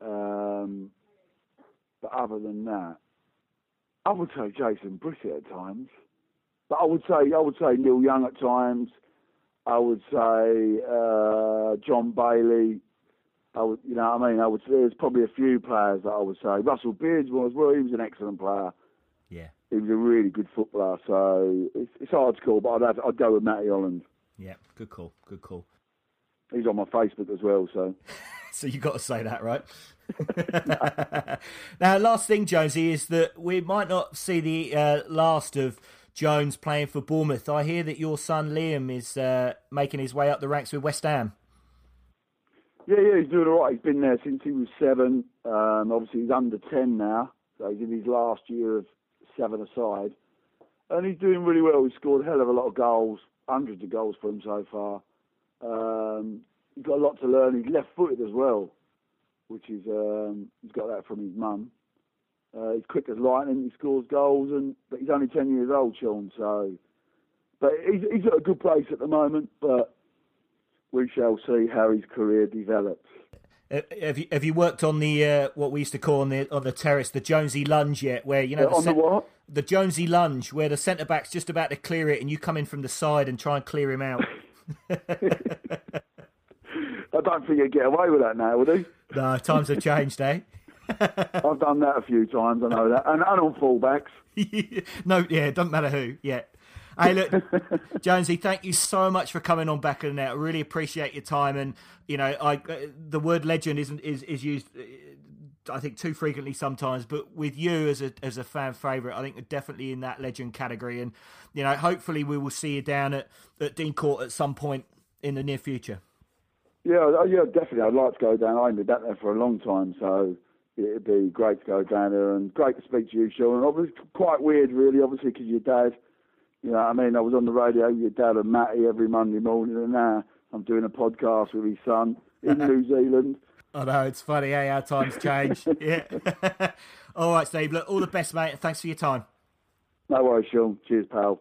Um, but other than that, I would say Jason Brissett at times. But I would say I would say Neil Young at times. I would say uh, John Bailey. I would, you know, what I mean, I would. There's probably a few players that I would say. Russell Beardsmore as well. He was an excellent player. Yeah. He was a really good footballer. So it's, it's hard to call, but I'd, have, I'd go with Matty Holland. Yeah, good call. Good call. He's on my Facebook as well. So. so you got to say that, right? now, last thing, Jonesy, is that we might not see the uh, last of Jones playing for Bournemouth. I hear that your son Liam is uh, making his way up the ranks with West Ham. Yeah, yeah, he's doing all right. He's been there since he was seven. Um, obviously, he's under ten now, so he's in his last year of seven aside, and he's doing really well. He's scored a hell of a lot of goals, hundreds of goals for him so far. Um, he's got a lot to learn. He's left-footed as well, which is um, he's got that from his mum. Uh, he's quick as lightning. He scores goals, and but he's only ten years old, Sean. So, but he's he's at a good place at the moment. But we shall see how his career develops. Uh, have you have you worked on the uh, what we used to call on the on the terrace the Jonesy lunge yet? Where you know on the what? The Jonesy lunge, where the centre back's just about to clear it, and you come in from the side and try and clear him out. I don't think you'd get away with that now, would he? No, times have changed, eh? I've done that a few times. I know that, and, and on fullbacks. no, yeah, it doesn't matter who. Yeah. Hey, look, Jonesy, thank you so much for coming on back of the net. I really appreciate your time, and you know, I uh, the word legend isn't is is used. uh, I think too frequently sometimes, but with you as a as a fan favourite, I think you're definitely in that legend category. And you know, hopefully, we will see you down at, at Dean Court at some point in the near future. Yeah, oh, yeah, definitely. I'd like to go down. I haven't been back there for a long time, so it'd be great to go down there and great to speak to you, Sean. And obviously, quite weird, really, obviously, because your dad. You know, what I mean, I was on the radio with your dad and Matty every Monday morning, and now I'm doing a podcast with his son in New Zealand. I know it's funny, eh? How times change. yeah. all right, Steve. Look, all the best, mate. and Thanks for your time. No worries, Sean. Cheers, pal.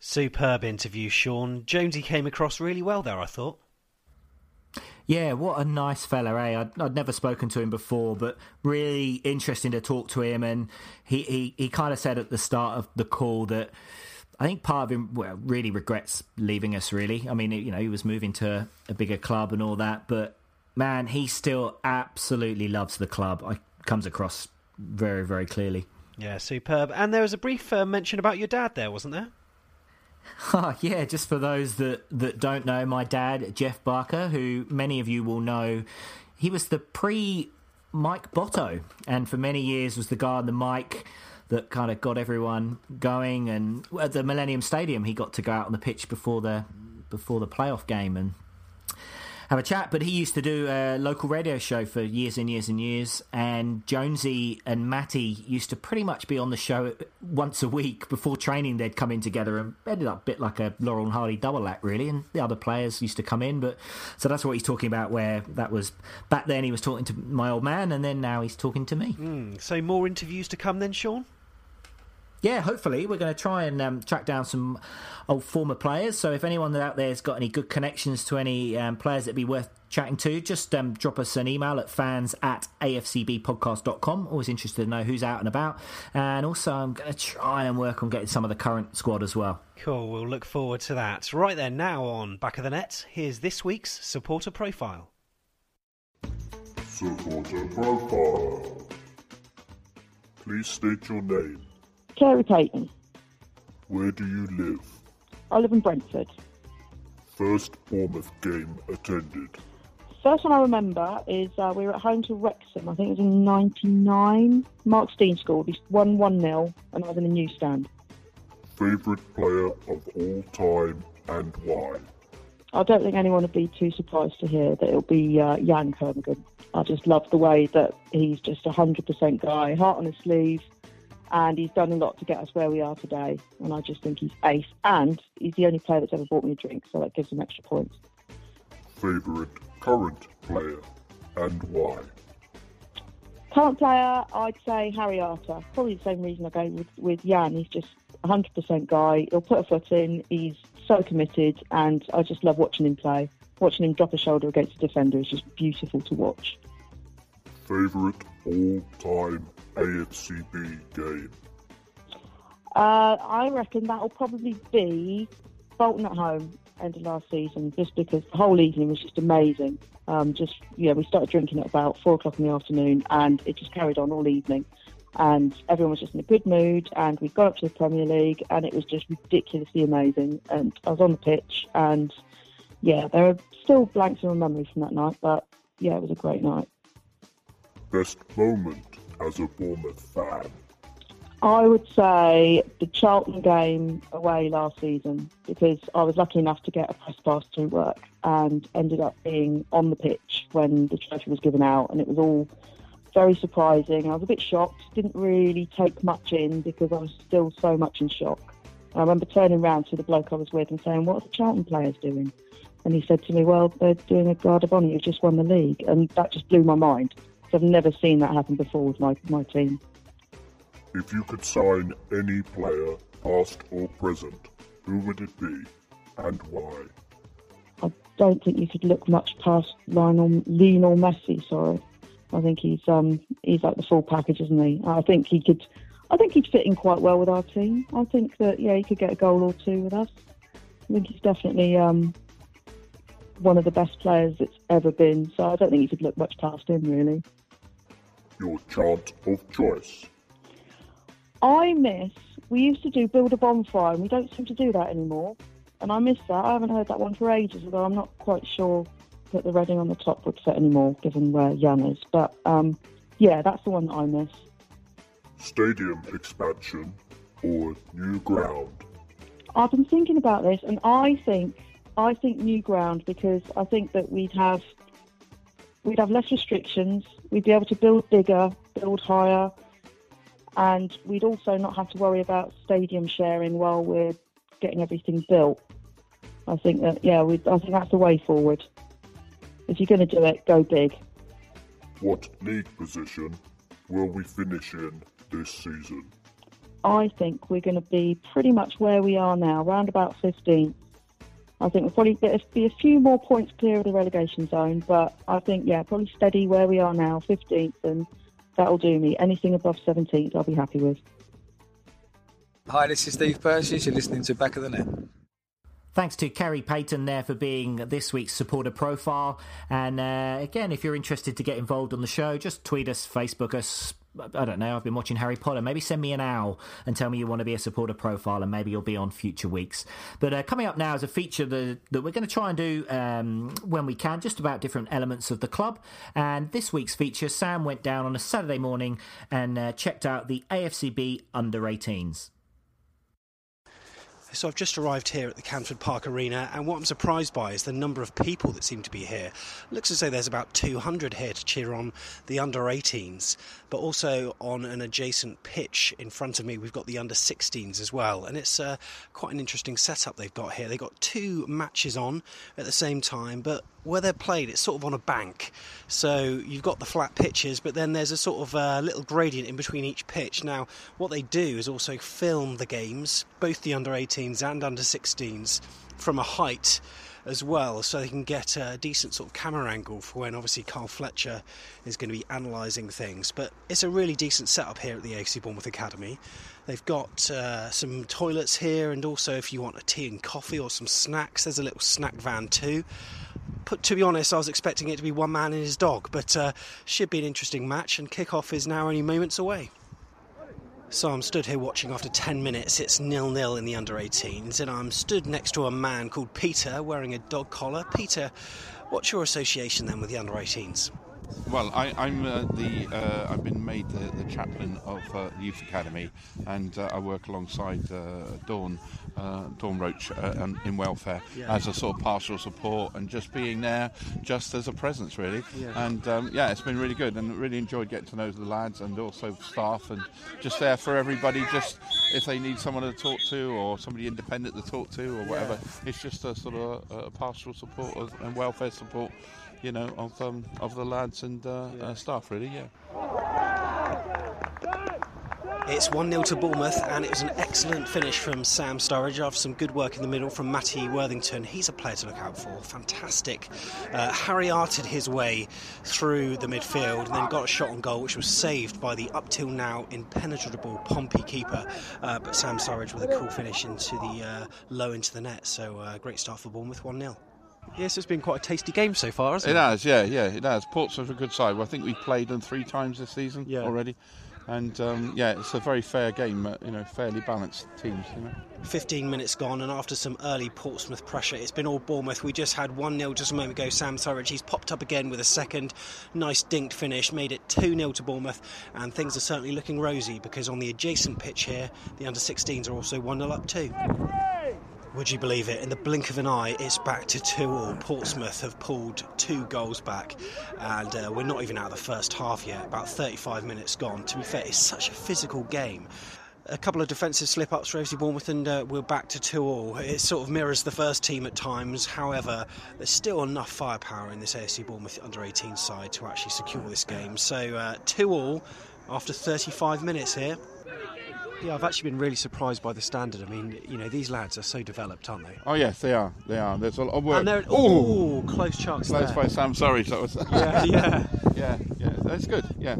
Superb interview, Sean. Jonesy came across really well there, I thought. Yeah, what a nice fella, eh? I'd, I'd never spoken to him before, but really interesting to talk to him. And he, he, he kind of said at the start of the call that I think part of him well, really regrets leaving us, really. I mean, you know, he was moving to a bigger club and all that, but man, he still absolutely loves the club. I comes across very, very clearly. Yeah, superb. And there was a brief uh, mention about your dad there, wasn't there? Oh, yeah, just for those that, that don't know, my dad, Jeff Barker, who many of you will know, he was the pre Mike Botto, and for many years was the guy on the mic that kind of got everyone going. And at the Millennium Stadium, he got to go out on the pitch before the before the playoff game and have a chat. But he used to do a local radio show for years and years and years. And Jonesy and Matty used to pretty much be on the show once a week before training. They'd come in together and ended up a bit like a Laurel and Hardy double act, really. And the other players used to come in. But so that's what he's talking about. Where that was back then, he was talking to my old man, and then now he's talking to me. Mm, so more interviews to come then, Sean. Yeah, hopefully we're going to try and um, track down some old former players. So if anyone out there has got any good connections to any um, players that'd be worth chatting to, just um, drop us an email at fans at afcbpodcast.com. Always interested to know who's out and about. And also, I'm going to try and work on getting some of the current squad as well. Cool, we'll look forward to that. Right then, now on Back of the Net, here's this week's supporter profile. Supporter profile. Please state your name. Clary Payton. Where do you live? I live in Brentford. First Bournemouth game attended. First one I remember is uh, we were at home to Wrexham. I think it was in '99. Mark Stein scored. He won one 0 and I was in the newsstand. Favourite player of all time and why? I don't think anyone would be too surprised to hear that it'll be uh, Jan Kermigan. I just love the way that he's just a hundred percent guy, heart on his sleeve, and he's done a lot to get us where we are today. And I just think he's ace. And he's the only player that's ever bought me a drink, so that gives him extra points. Favourite current player and why? Current player, I'd say Harry Arter. Probably the same reason I go with, with Jan. He's just 100% guy. He'll put a foot in. He's so committed, and I just love watching him play. Watching him drop a shoulder against a defender is just beautiful to watch. Favourite all-time AFCB game? Uh, I reckon that'll probably be Bolton at home. end of last season, just because the whole evening was just amazing. Um, just yeah, we started drinking at about four o'clock in the afternoon, and it just carried on all evening. And everyone was just in a good mood, and we got up to the Premier League, and it was just ridiculously amazing. And I was on the pitch, and yeah, there are still blanks in my memory from that night, but yeah, it was a great night. Best moment as a Bournemouth fan? I would say the Charlton game away last season because I was lucky enough to get a press pass through work and ended up being on the pitch when the trophy was given out, and it was all very surprising. I was a bit shocked, didn't really take much in because I was still so much in shock. I remember turning around to the bloke I was with and saying, What are the Charlton players doing? And he said to me, Well, they're doing a guard of honour, you've just won the league. And that just blew my mind. I've never seen that happen before with my, my team. If you could sign any player, past or present, who would it be and why? I don't think you could look much past Lionel, Lionel Messi. Sorry, I think he's um he's like the full package, isn't he? I think he could, I think he'd fit in quite well with our team. I think that yeah, he could get a goal or two with us. I think he's definitely um one of the best players that's ever been. So I don't think you could look much past him really. Your chant of choice. I miss. We used to do build a bonfire, and we don't seem to do that anymore. And I miss that. I haven't heard that one for ages, although I'm not quite sure that the Reading on the top would fit anymore, given where Jan is. But um, yeah, that's the one that I miss. Stadium expansion or new ground? I've been thinking about this, and I think I think new ground because I think that we'd have we'd have less restrictions. We'd be able to build bigger, build higher, and we'd also not have to worry about stadium sharing while we're getting everything built. I think that yeah, we, I think that's the way forward. If you're going to do it, go big. What league position will we finish in this season? I think we're going to be pretty much where we are now, around about 15th. I think we'll probably be a few more points clear of the relegation zone, but I think, yeah, probably steady where we are now, 15th, and that'll do me. Anything above 17th, I'll be happy with. Hi, this is Steve Purchase. You're listening to Back of the Net. Thanks to Kerry Payton there for being this week's supporter profile. And uh, again, if you're interested to get involved on the show, just tweet us, Facebook us. I don't know. I've been watching Harry Potter. Maybe send me an owl and tell me you want to be a supporter profile, and maybe you'll be on future weeks. But uh, coming up now is a feature that, that we're going to try and do um, when we can, just about different elements of the club. And this week's feature, Sam went down on a Saturday morning and uh, checked out the AFCB under 18s. So I've just arrived here at the Canford Park Arena, and what I'm surprised by is the number of people that seem to be here. Looks as though there's about 200 here to cheer on the under 18s, but also on an adjacent pitch in front of me, we've got the under 16s as well, and it's uh, quite an interesting setup they've got here. They've got two matches on at the same time, but where they're played, it's sort of on a bank. So you've got the flat pitches, but then there's a sort of uh, little gradient in between each pitch. Now, what they do is also film the games, both the under 18s and under 16s, from a height as well, so they can get a decent sort of camera angle for when obviously Carl Fletcher is going to be analysing things. But it's a really decent setup here at the AFC Bournemouth Academy. They've got uh, some toilets here, and also if you want a tea and coffee or some snacks, there's a little snack van too. But to be honest, I was expecting it to be one man and his dog, but uh, should be an interesting match, and kick-off is now only moments away. So I'm stood here watching after 10 minutes. It's nil-nil in the under 18s, and I'm stood next to a man called Peter wearing a dog collar. Peter, what's your association then with the under 18s? Well, I, am uh, the uh, I've been made the, the chaplain of uh, the youth academy, and uh, I work alongside uh, Dawn uh, Dawn Roach in welfare yeah. as a sort of pastoral support and just being there, just as a presence really. Yeah. And um, yeah, it's been really good, and really enjoyed getting to know the lads and also staff, and just there for everybody. Just if they need someone to talk to or somebody independent to talk to or whatever, yeah. it's just a sort of a, a pastoral support and welfare support you know, of um, of the lads and uh, yeah. uh, staff, really. Yeah. It's 1 0 to Bournemouth, and it was an excellent finish from Sam Surridge after some good work in the middle from Matty Worthington. He's a player to look out for. Fantastic. Uh, Harry arted his way through the midfield and then got a shot on goal, which was saved by the up till now impenetrable Pompey keeper. Uh, but Sam Surridge with a cool finish into the uh, low into the net. So, uh, great start for Bournemouth 1 0. Yes, it's been quite a tasty game so far, hasn't It it? has, yeah, yeah, it has. Portsmouth are a good side. I think we've played them three times this season Yeah. already, and um, yeah, it's a very fair game. Uh, you know, fairly balanced teams. You know. 15 minutes gone, and after some early Portsmouth pressure, it's been all Bournemouth. We just had 1 0 just a moment ago. Sam Surridge, he's popped up again with a second nice dinked finish, made it 2 0 to Bournemouth, and things are certainly looking rosy because on the adjacent pitch here, the under 16s are also 1 0 up too. Would you believe it? In the blink of an eye, it's back to 2 all. Portsmouth have pulled two goals back, and uh, we're not even out of the first half yet. About 35 minutes gone. To be fair, it's such a physical game. A couple of defensive slip ups for FC Bournemouth, and uh, we're back to 2 all. It sort of mirrors the first team at times. However, there's still enough firepower in this AFC Bournemouth under 18 side to actually secure this game. So, uh, 2 all after 35 minutes here. Yeah, I've actually been really surprised by the standard. I mean, you know, these lads are so developed, aren't they? Oh yes, they are. They are. There's a lot of work. And they're oh, close chance Close there. by Sam Sorry, That was. Yeah, yeah. yeah, yeah. That's good. Yeah,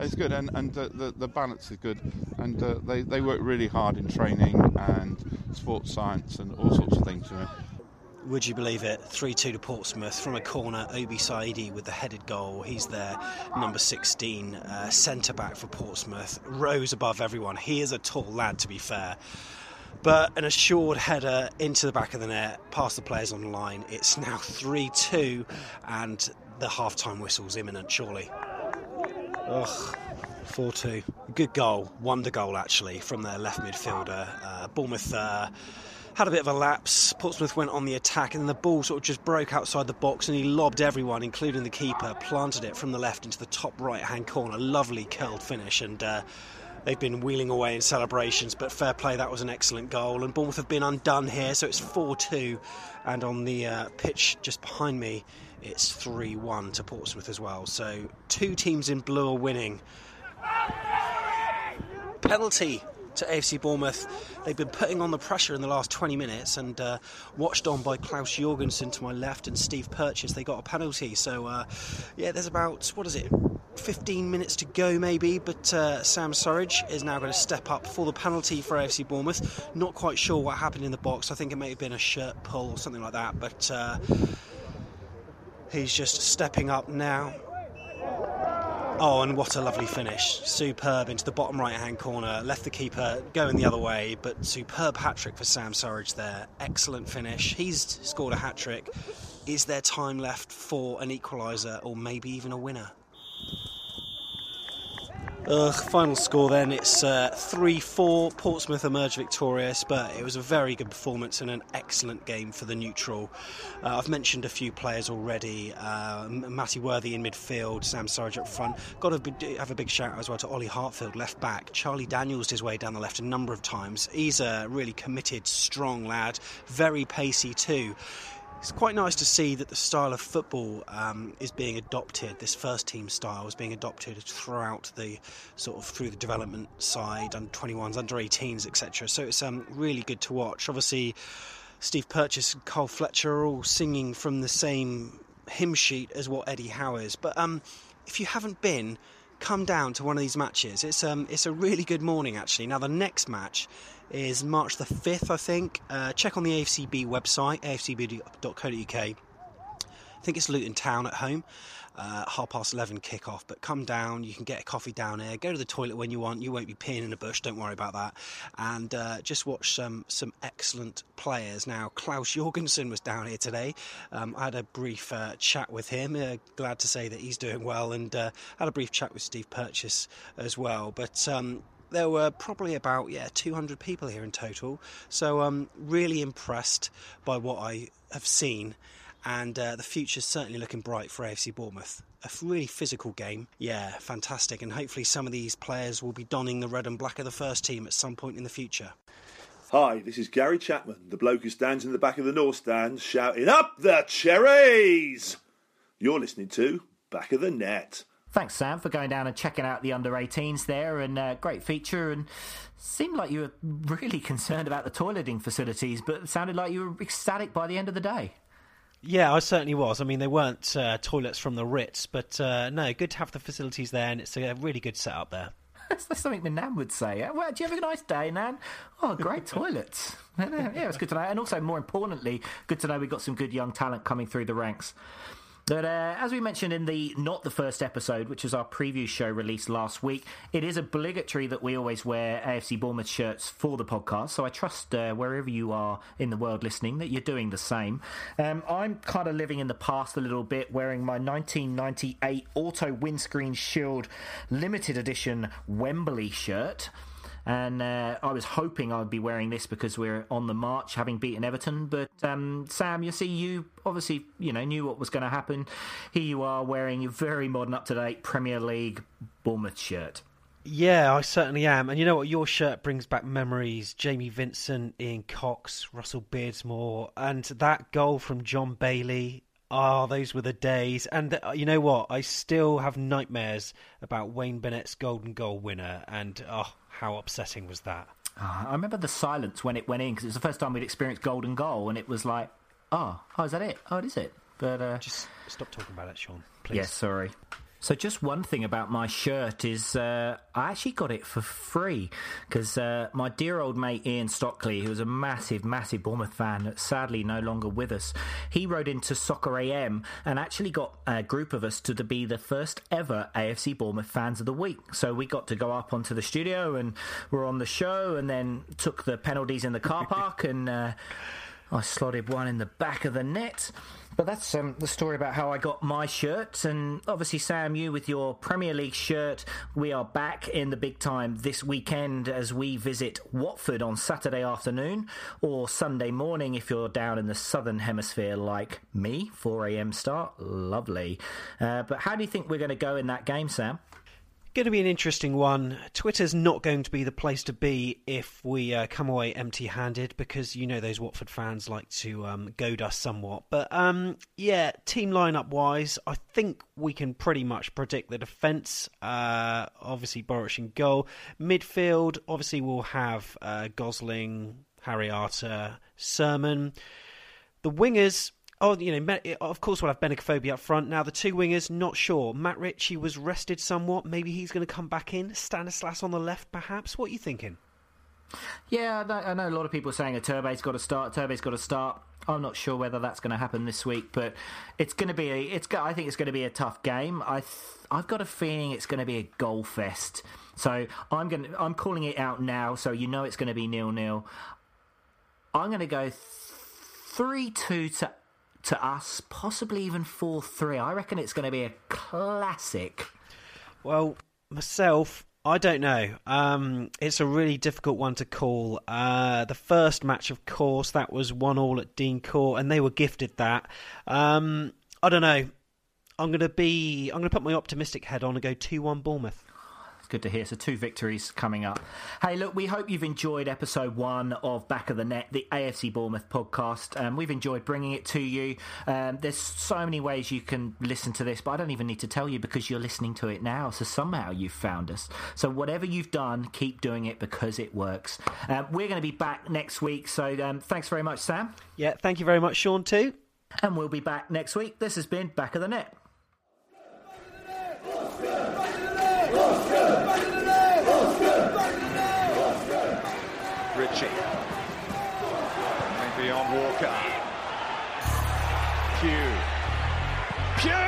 it's good, and and uh, the the balance is good, and uh, they they work really hard in training and sports science and all sorts of things. You know. Would you believe it? 3 2 to Portsmouth from a corner. Obi Saidi with the headed goal. He's their number 16 uh, centre back for Portsmouth. Rose above everyone. He is a tall lad, to be fair. But an assured header into the back of the net, past the players on the line. It's now 3 2, and the half time whistle's imminent, surely. Ugh. 4 2. Good goal. Wonder goal, actually, from their left midfielder. Uh, Bournemouth. Uh, had a bit of a lapse. Portsmouth went on the attack, and then the ball sort of just broke outside the box, and he lobbed everyone, including the keeper, planted it from the left into the top right hand corner. Lovely curled finish, and uh, they've been wheeling away in celebrations. But fair play, that was an excellent goal, and Bournemouth have been undone here, so it's 4 2. And on the uh, pitch just behind me, it's 3 1 to Portsmouth as well. So two teams in blue are winning. Penalty to AFC Bournemouth. They've been putting on the pressure in the last 20 minutes and uh, watched on by Claus Jorgensen to my left and Steve Purchase. They got a penalty. So, uh, yeah, there's about, what is it, 15 minutes to go maybe. But uh, Sam Surridge is now going to step up for the penalty for AFC Bournemouth. Not quite sure what happened in the box. I think it may have been a shirt pull or something like that. But uh, he's just stepping up now. Oh, and what a lovely finish. Superb into the bottom right hand corner. Left the keeper going the other way, but superb hat trick for Sam Surridge there. Excellent finish. He's scored a hat trick. Is there time left for an equaliser or maybe even a winner? Final score then it's uh, 3 4. Portsmouth emerge victorious, but it was a very good performance and an excellent game for the neutral. Uh, I've mentioned a few players already uh, Matty Worthy in midfield, Sam Surridge up front. Got to have a big shout out as well to Ollie Hartfield, left back. Charlie Daniels his way down the left a number of times. He's a really committed, strong lad, very pacey too. It's quite nice to see that the style of football um, is being adopted. This first team style is being adopted throughout the sort of through the development side, under 21s, under 18s, etc. So it's um, really good to watch. Obviously, Steve Purchase and Carl Fletcher are all singing from the same hymn sheet as what Eddie Howe is. But um, if you haven't been, come down to one of these matches. It's um, it's a really good morning actually. Now the next match is March the 5th, I think. Uh, check on the AFCB website, afcb.co.uk. I think it's Luton Town at home. Uh, half past 11 kick-off but come down you can get a coffee down here. Go to the toilet when you want. You won't be peeing in a bush don't worry about that. And uh, just watch some some excellent players. Now Claus Jorgensen was down here today. Um, I had a brief uh, chat with him. Uh, glad to say that he's doing well and uh, had a brief chat with Steve Purchase as well. But um, there were probably about yeah 200 people here in total. So i'm really impressed by what i have seen and uh, the future's certainly looking bright for AFC Bournemouth. A really physical game, yeah, fantastic, and hopefully some of these players will be donning the red and black of the first team at some point in the future. Hi, this is Gary Chapman, the bloke who stands in the back of the North Stand shouting, Up the cherries! You're listening to Back of the Net. Thanks, Sam, for going down and checking out the under 18s there, and uh, great feature. And seemed like you were really concerned about the toileting facilities, but it sounded like you were ecstatic by the end of the day. Yeah, I certainly was. I mean, they weren't uh, toilets from the Ritz, but uh, no, good to have the facilities there, and it's a really good setup there. That's something my Nan would say. Well, do you have a nice day, Nan? Oh, great toilets. yeah, it's good to know. And also, more importantly, good to know we've got some good young talent coming through the ranks. Uh, as we mentioned in the not the first episode, which was our preview show released last week, it is obligatory that we always wear AFC Bournemouth shirts for the podcast. So I trust uh, wherever you are in the world listening that you're doing the same. Um, I'm kind of living in the past a little bit, wearing my 1998 Auto Windscreen Shield limited edition Wembley shirt. And uh, I was hoping I'd be wearing this because we're on the march, having beaten Everton. But um, Sam, you see, you obviously you know knew what was going to happen. Here you are wearing your very modern, up to date Premier League Bournemouth shirt. Yeah, I certainly am. And you know what? Your shirt brings back memories. Jamie Vincent, Ian Cox, Russell Beardsmore, and that goal from John Bailey. Ah, oh, those were the days. And uh, you know what? I still have nightmares about Wayne Burnett's golden goal winner. And oh, how upsetting was that? Uh, I remember the silence when it went in because it was the first time we'd experienced golden goal, and it was like, oh, oh, is that it? Oh, it is it? But uh, just stop talking about it, Sean. Please. Yes, yeah, sorry. So, just one thing about my shirt is uh, I actually got it for free because uh, my dear old mate Ian Stockley, who was a massive, massive Bournemouth fan, sadly no longer with us, he wrote into Soccer AM and actually got a group of us to, to be the first ever AFC Bournemouth fans of the week. So, we got to go up onto the studio and we're on the show and then took the penalties in the car park and. Uh, I slotted one in the back of the net. But that's um, the story about how I got my shirt. And obviously, Sam, you with your Premier League shirt. We are back in the big time this weekend as we visit Watford on Saturday afternoon or Sunday morning if you're down in the southern hemisphere like me. 4 a.m. start. Lovely. Uh, but how do you think we're going to go in that game, Sam? Going to be an interesting one. Twitter's not going to be the place to be if we uh, come away empty-handed because you know those Watford fans like to um, goad us somewhat. But um, yeah, team lineup wise, I think we can pretty much predict the defence. Uh, obviously, Boruc in goal. Midfield, obviously, we'll have uh, Gosling, Harry Arter, Surman. The wingers, Oh, you know, of course we'll have Benik up front. Now, the two wingers, not sure. Matt Ritchie was rested somewhat. Maybe he's going to come back in. Stanislas on the left, perhaps. What are you thinking? Yeah, I know a lot of people are saying a Turbay's got to start. Turbay's got to start. I'm not sure whether that's going to happen this week, but it's going to be a. It's. I think it's going to be a tough game. I. Th- I've got a feeling it's going to be a goal fest. So I'm going. I'm calling it out now, so you know it's going to be nil nil. I'm going to go three two to to us, possibly even 4 3. I reckon it's going to be a classic. Well, myself, I don't know. Um, it's a really difficult one to call. Uh, the first match, of course, that was one all at Dean Court, and they were gifted that. Um, I don't know. I'm gonna be. I'm gonna put my optimistic head on and go two one Bournemouth good to hear. So, two victories coming up. Hey, look, we hope you've enjoyed episode one of Back of the Net, the AFC Bournemouth podcast. Um, we've enjoyed bringing it to you. Um, there's so many ways you can listen to this, but I don't even need to tell you because you're listening to it now. So, somehow you've found us. So, whatever you've done, keep doing it because it works. Uh, we're going to be back next week. So, um, thanks very much, Sam. Yeah, thank you very much, Sean, too. And we'll be back next week. This has been Back of the Net. Ritchie. Maybe on Walker. Pugh. Pugh!